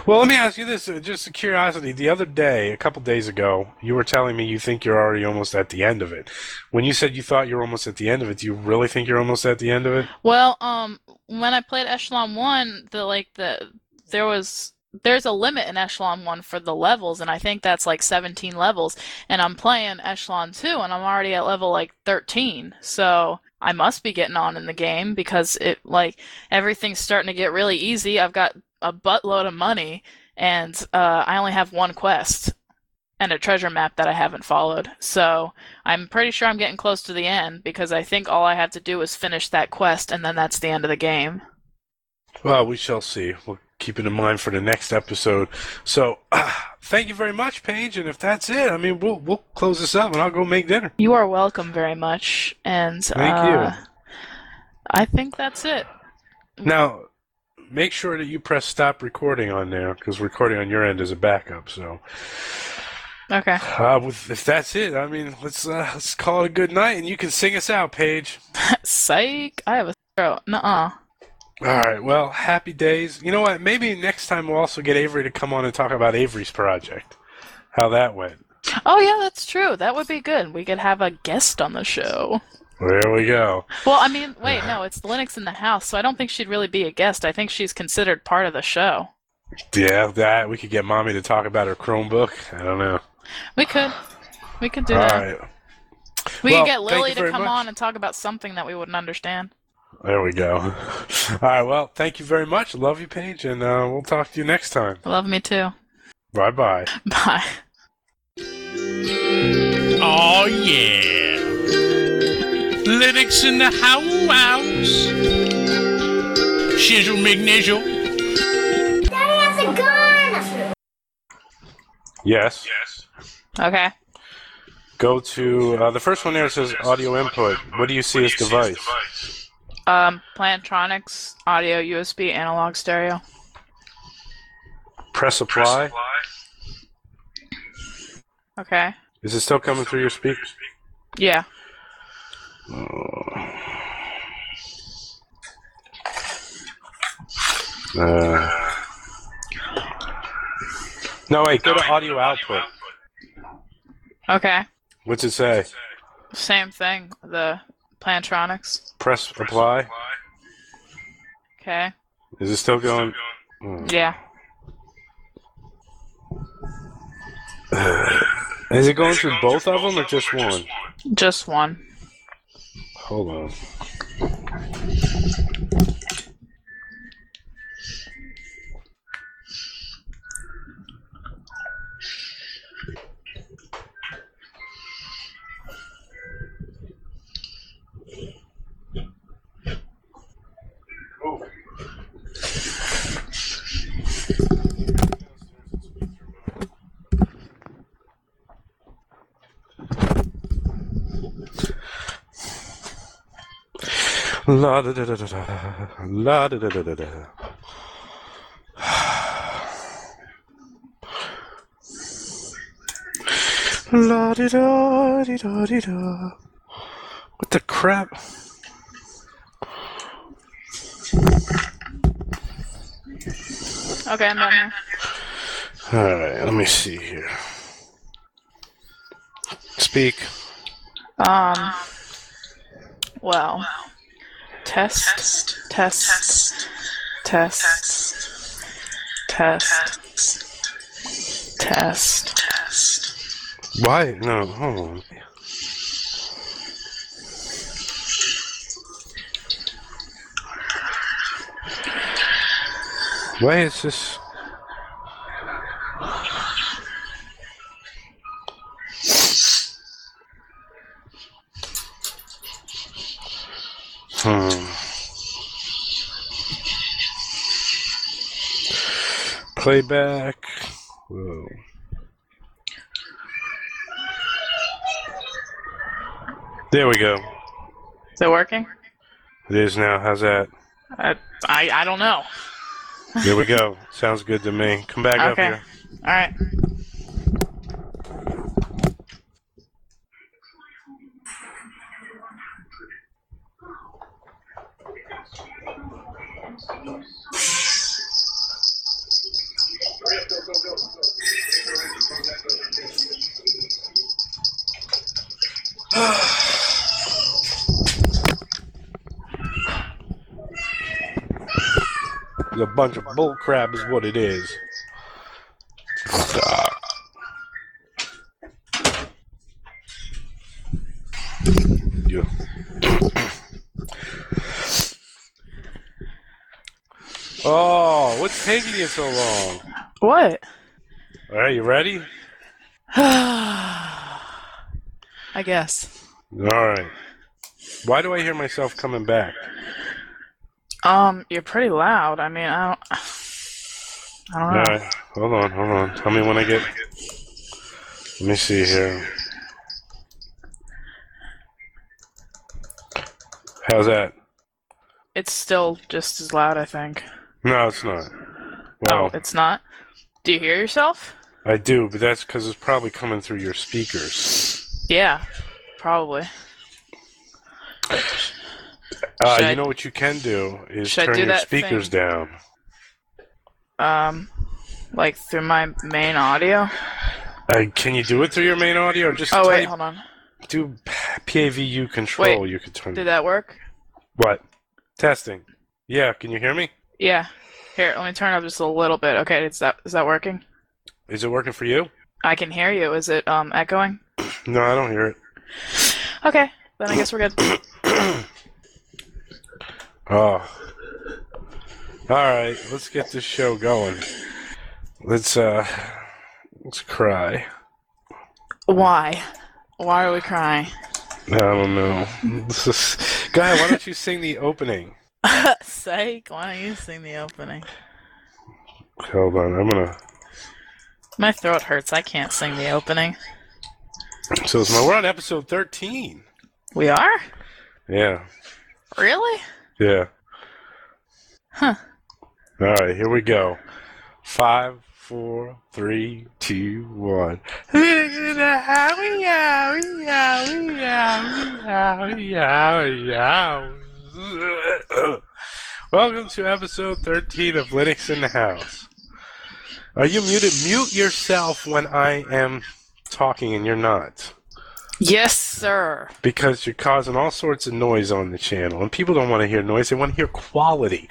[SPEAKER 1] Well, let me ask you this, uh, just a curiosity. The other day, a couple days ago, you were telling me you think you're already almost at the end of it. When you said you thought you're almost at the end of it, do you really think you're almost at the end of it?
[SPEAKER 2] Well, um, when I played Echelon One, the like the there was there's a limit in Echelon One for the levels, and I think that's like 17 levels. And I'm playing Echelon Two, and I'm already at level like 13. So I must be getting on in the game because it like everything's starting to get really easy. I've got a buttload of money, and uh, I only have one quest and a treasure map that I haven't followed. So I'm pretty sure I'm getting close to the end because I think all I have to do is finish that quest and then that's the end of the game.
[SPEAKER 1] Well, we shall see. We'll keep it in mind for the next episode. So, thank you very much, Paige. And if that's it, I mean, we'll we'll close this up, and I'll go make dinner.
[SPEAKER 2] You are welcome very much. And
[SPEAKER 1] Thank
[SPEAKER 2] uh,
[SPEAKER 1] you.
[SPEAKER 2] I think that's it.
[SPEAKER 1] Now, make sure that you press stop recording on there because recording on your end is a backup. So,
[SPEAKER 2] Okay.
[SPEAKER 1] uh, with, if that's it, I mean, let's uh, let's call it a good night, and you can sing us out, Paige.
[SPEAKER 2] Psych. I have a throat. Nuh-uh.
[SPEAKER 1] All right. Well, happy days. You know what? Maybe next time we'll also get Avery to come on and talk about Avery's project, how that went.
[SPEAKER 2] Oh yeah, that's true. That would be good. We could have a guest on the show.
[SPEAKER 1] There we go.
[SPEAKER 2] Well, I mean, wait, no, it's Linux in the house, so I don't think she'd really be a guest. I think she's considered part of the show.
[SPEAKER 1] Yeah, that we could get mommy to talk about her Chromebook. I don't know.
[SPEAKER 2] We could. We could do
[SPEAKER 1] All
[SPEAKER 2] that.
[SPEAKER 1] right.
[SPEAKER 2] We
[SPEAKER 1] Well,
[SPEAKER 2] could get Lily to come
[SPEAKER 1] much.
[SPEAKER 2] on and talk about something that we wouldn't understand.
[SPEAKER 1] There we go. All right. Well, thank you very much. Love you, Paige, and uh, we'll talk to you next time.
[SPEAKER 2] Love me too.
[SPEAKER 1] Bye bye.
[SPEAKER 2] Bye.
[SPEAKER 3] Oh yeah. Linux in the house. Shizzle McNizzle.
[SPEAKER 4] Daddy has a gun!
[SPEAKER 1] Yes. Yes.
[SPEAKER 2] Okay.
[SPEAKER 1] Go to uh, the first one there says audio input. What do you see as device?
[SPEAKER 2] Um, Plantronics, audio, USB, analog, stereo.
[SPEAKER 1] Press apply.
[SPEAKER 2] Okay.
[SPEAKER 1] Is it still coming through your speakers?
[SPEAKER 2] Yeah.
[SPEAKER 1] Uh, no, wait. Go to audio output.
[SPEAKER 2] Okay.
[SPEAKER 1] What's it say?
[SPEAKER 2] Same thing. The Plantronics.
[SPEAKER 1] Press apply.
[SPEAKER 2] Okay.
[SPEAKER 1] Is it still going? Hmm.
[SPEAKER 2] Yeah.
[SPEAKER 1] Is it going through both of them or just one?
[SPEAKER 2] Just one.
[SPEAKER 1] hold on. La da da da da da. La da da da da da. La di da di da di da. What the crap?
[SPEAKER 2] Okay, I'm done here.
[SPEAKER 1] Alright, let me see here. Speak.
[SPEAKER 2] Um. Well. Test. Test. Test. Test. Test.
[SPEAKER 1] Why? No, hold on. Why is this? Hmm. Playback. Whoa. There we go.
[SPEAKER 2] Is it working?
[SPEAKER 1] It is now. How's that?
[SPEAKER 2] I, I, I don't know.
[SPEAKER 1] There we go. Sounds good to me. Come back up
[SPEAKER 2] Okay.
[SPEAKER 1] here.
[SPEAKER 2] All right.
[SPEAKER 1] Bunch of bull crap is what it is. Yeah. oh, what's taking you so long?
[SPEAKER 2] What?
[SPEAKER 1] Are you ready?
[SPEAKER 2] I guess.
[SPEAKER 1] All right. Why do I hear myself coming back?
[SPEAKER 2] Um, you're pretty loud. I mean, I don't. I don't know.
[SPEAKER 1] right, hold on, hold on. Tell me when I get. Let me see here. How's that?
[SPEAKER 2] It's still just as loud, I think.
[SPEAKER 1] No, it's not.
[SPEAKER 2] Oh,
[SPEAKER 1] Well,
[SPEAKER 2] it's not. Do you hear yourself?
[SPEAKER 1] I do, but that's because it's probably coming through your speakers.
[SPEAKER 2] Yeah, probably.
[SPEAKER 1] Uh,
[SPEAKER 2] Should
[SPEAKER 1] you
[SPEAKER 2] I-
[SPEAKER 1] know what you can do is
[SPEAKER 2] should I
[SPEAKER 1] turn
[SPEAKER 2] do
[SPEAKER 1] your
[SPEAKER 2] that
[SPEAKER 1] speakers
[SPEAKER 2] thing?
[SPEAKER 1] down.
[SPEAKER 2] Um, like through my main audio.
[SPEAKER 1] Uh, can you do it through your main audio, or just
[SPEAKER 2] Oh wait,
[SPEAKER 1] type,
[SPEAKER 2] hold on.
[SPEAKER 1] do PAVU control?
[SPEAKER 2] Wait,
[SPEAKER 1] you could turn.
[SPEAKER 2] Did that work?
[SPEAKER 1] What? Testing. Yeah, can you hear me?
[SPEAKER 2] Yeah. Here, let me turn up just a little bit. Okay, is that is that working?
[SPEAKER 1] Is it working for you?
[SPEAKER 2] I can hear you. Is it um echoing?
[SPEAKER 1] No, I don't hear it.
[SPEAKER 2] Okay, then I guess we're good.
[SPEAKER 1] Oh. All right, let's get this show going. Let's uh let's cry.
[SPEAKER 2] Why? Why are we crying?
[SPEAKER 1] I don't know. This is... Guy, why don't you sing the opening?
[SPEAKER 2] Sake, why don't you sing the opening?
[SPEAKER 1] Hold on, I'm gonna
[SPEAKER 2] My throat hurts. I can't sing the opening.
[SPEAKER 1] So it's my we're on episode thirteen.
[SPEAKER 2] We are?
[SPEAKER 1] Yeah.
[SPEAKER 2] Really?
[SPEAKER 1] Yeah.
[SPEAKER 2] Huh.
[SPEAKER 1] All right, here we go. Five, four, three, two, one. Welcome to episode 13 of Linux in the House. Are you muted? Mute yourself when I am talking and you're not.
[SPEAKER 2] Yes, sir.
[SPEAKER 1] Because you're causing all sorts of noise on the channel. And people don't want to hear noise, they want to hear quality.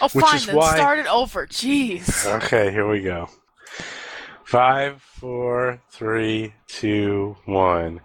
[SPEAKER 2] Oh,
[SPEAKER 1] Which
[SPEAKER 2] fine.
[SPEAKER 1] is
[SPEAKER 2] then
[SPEAKER 1] why-
[SPEAKER 2] start it over. Jeez.
[SPEAKER 1] Okay, here we go. Five, four, three, two, one.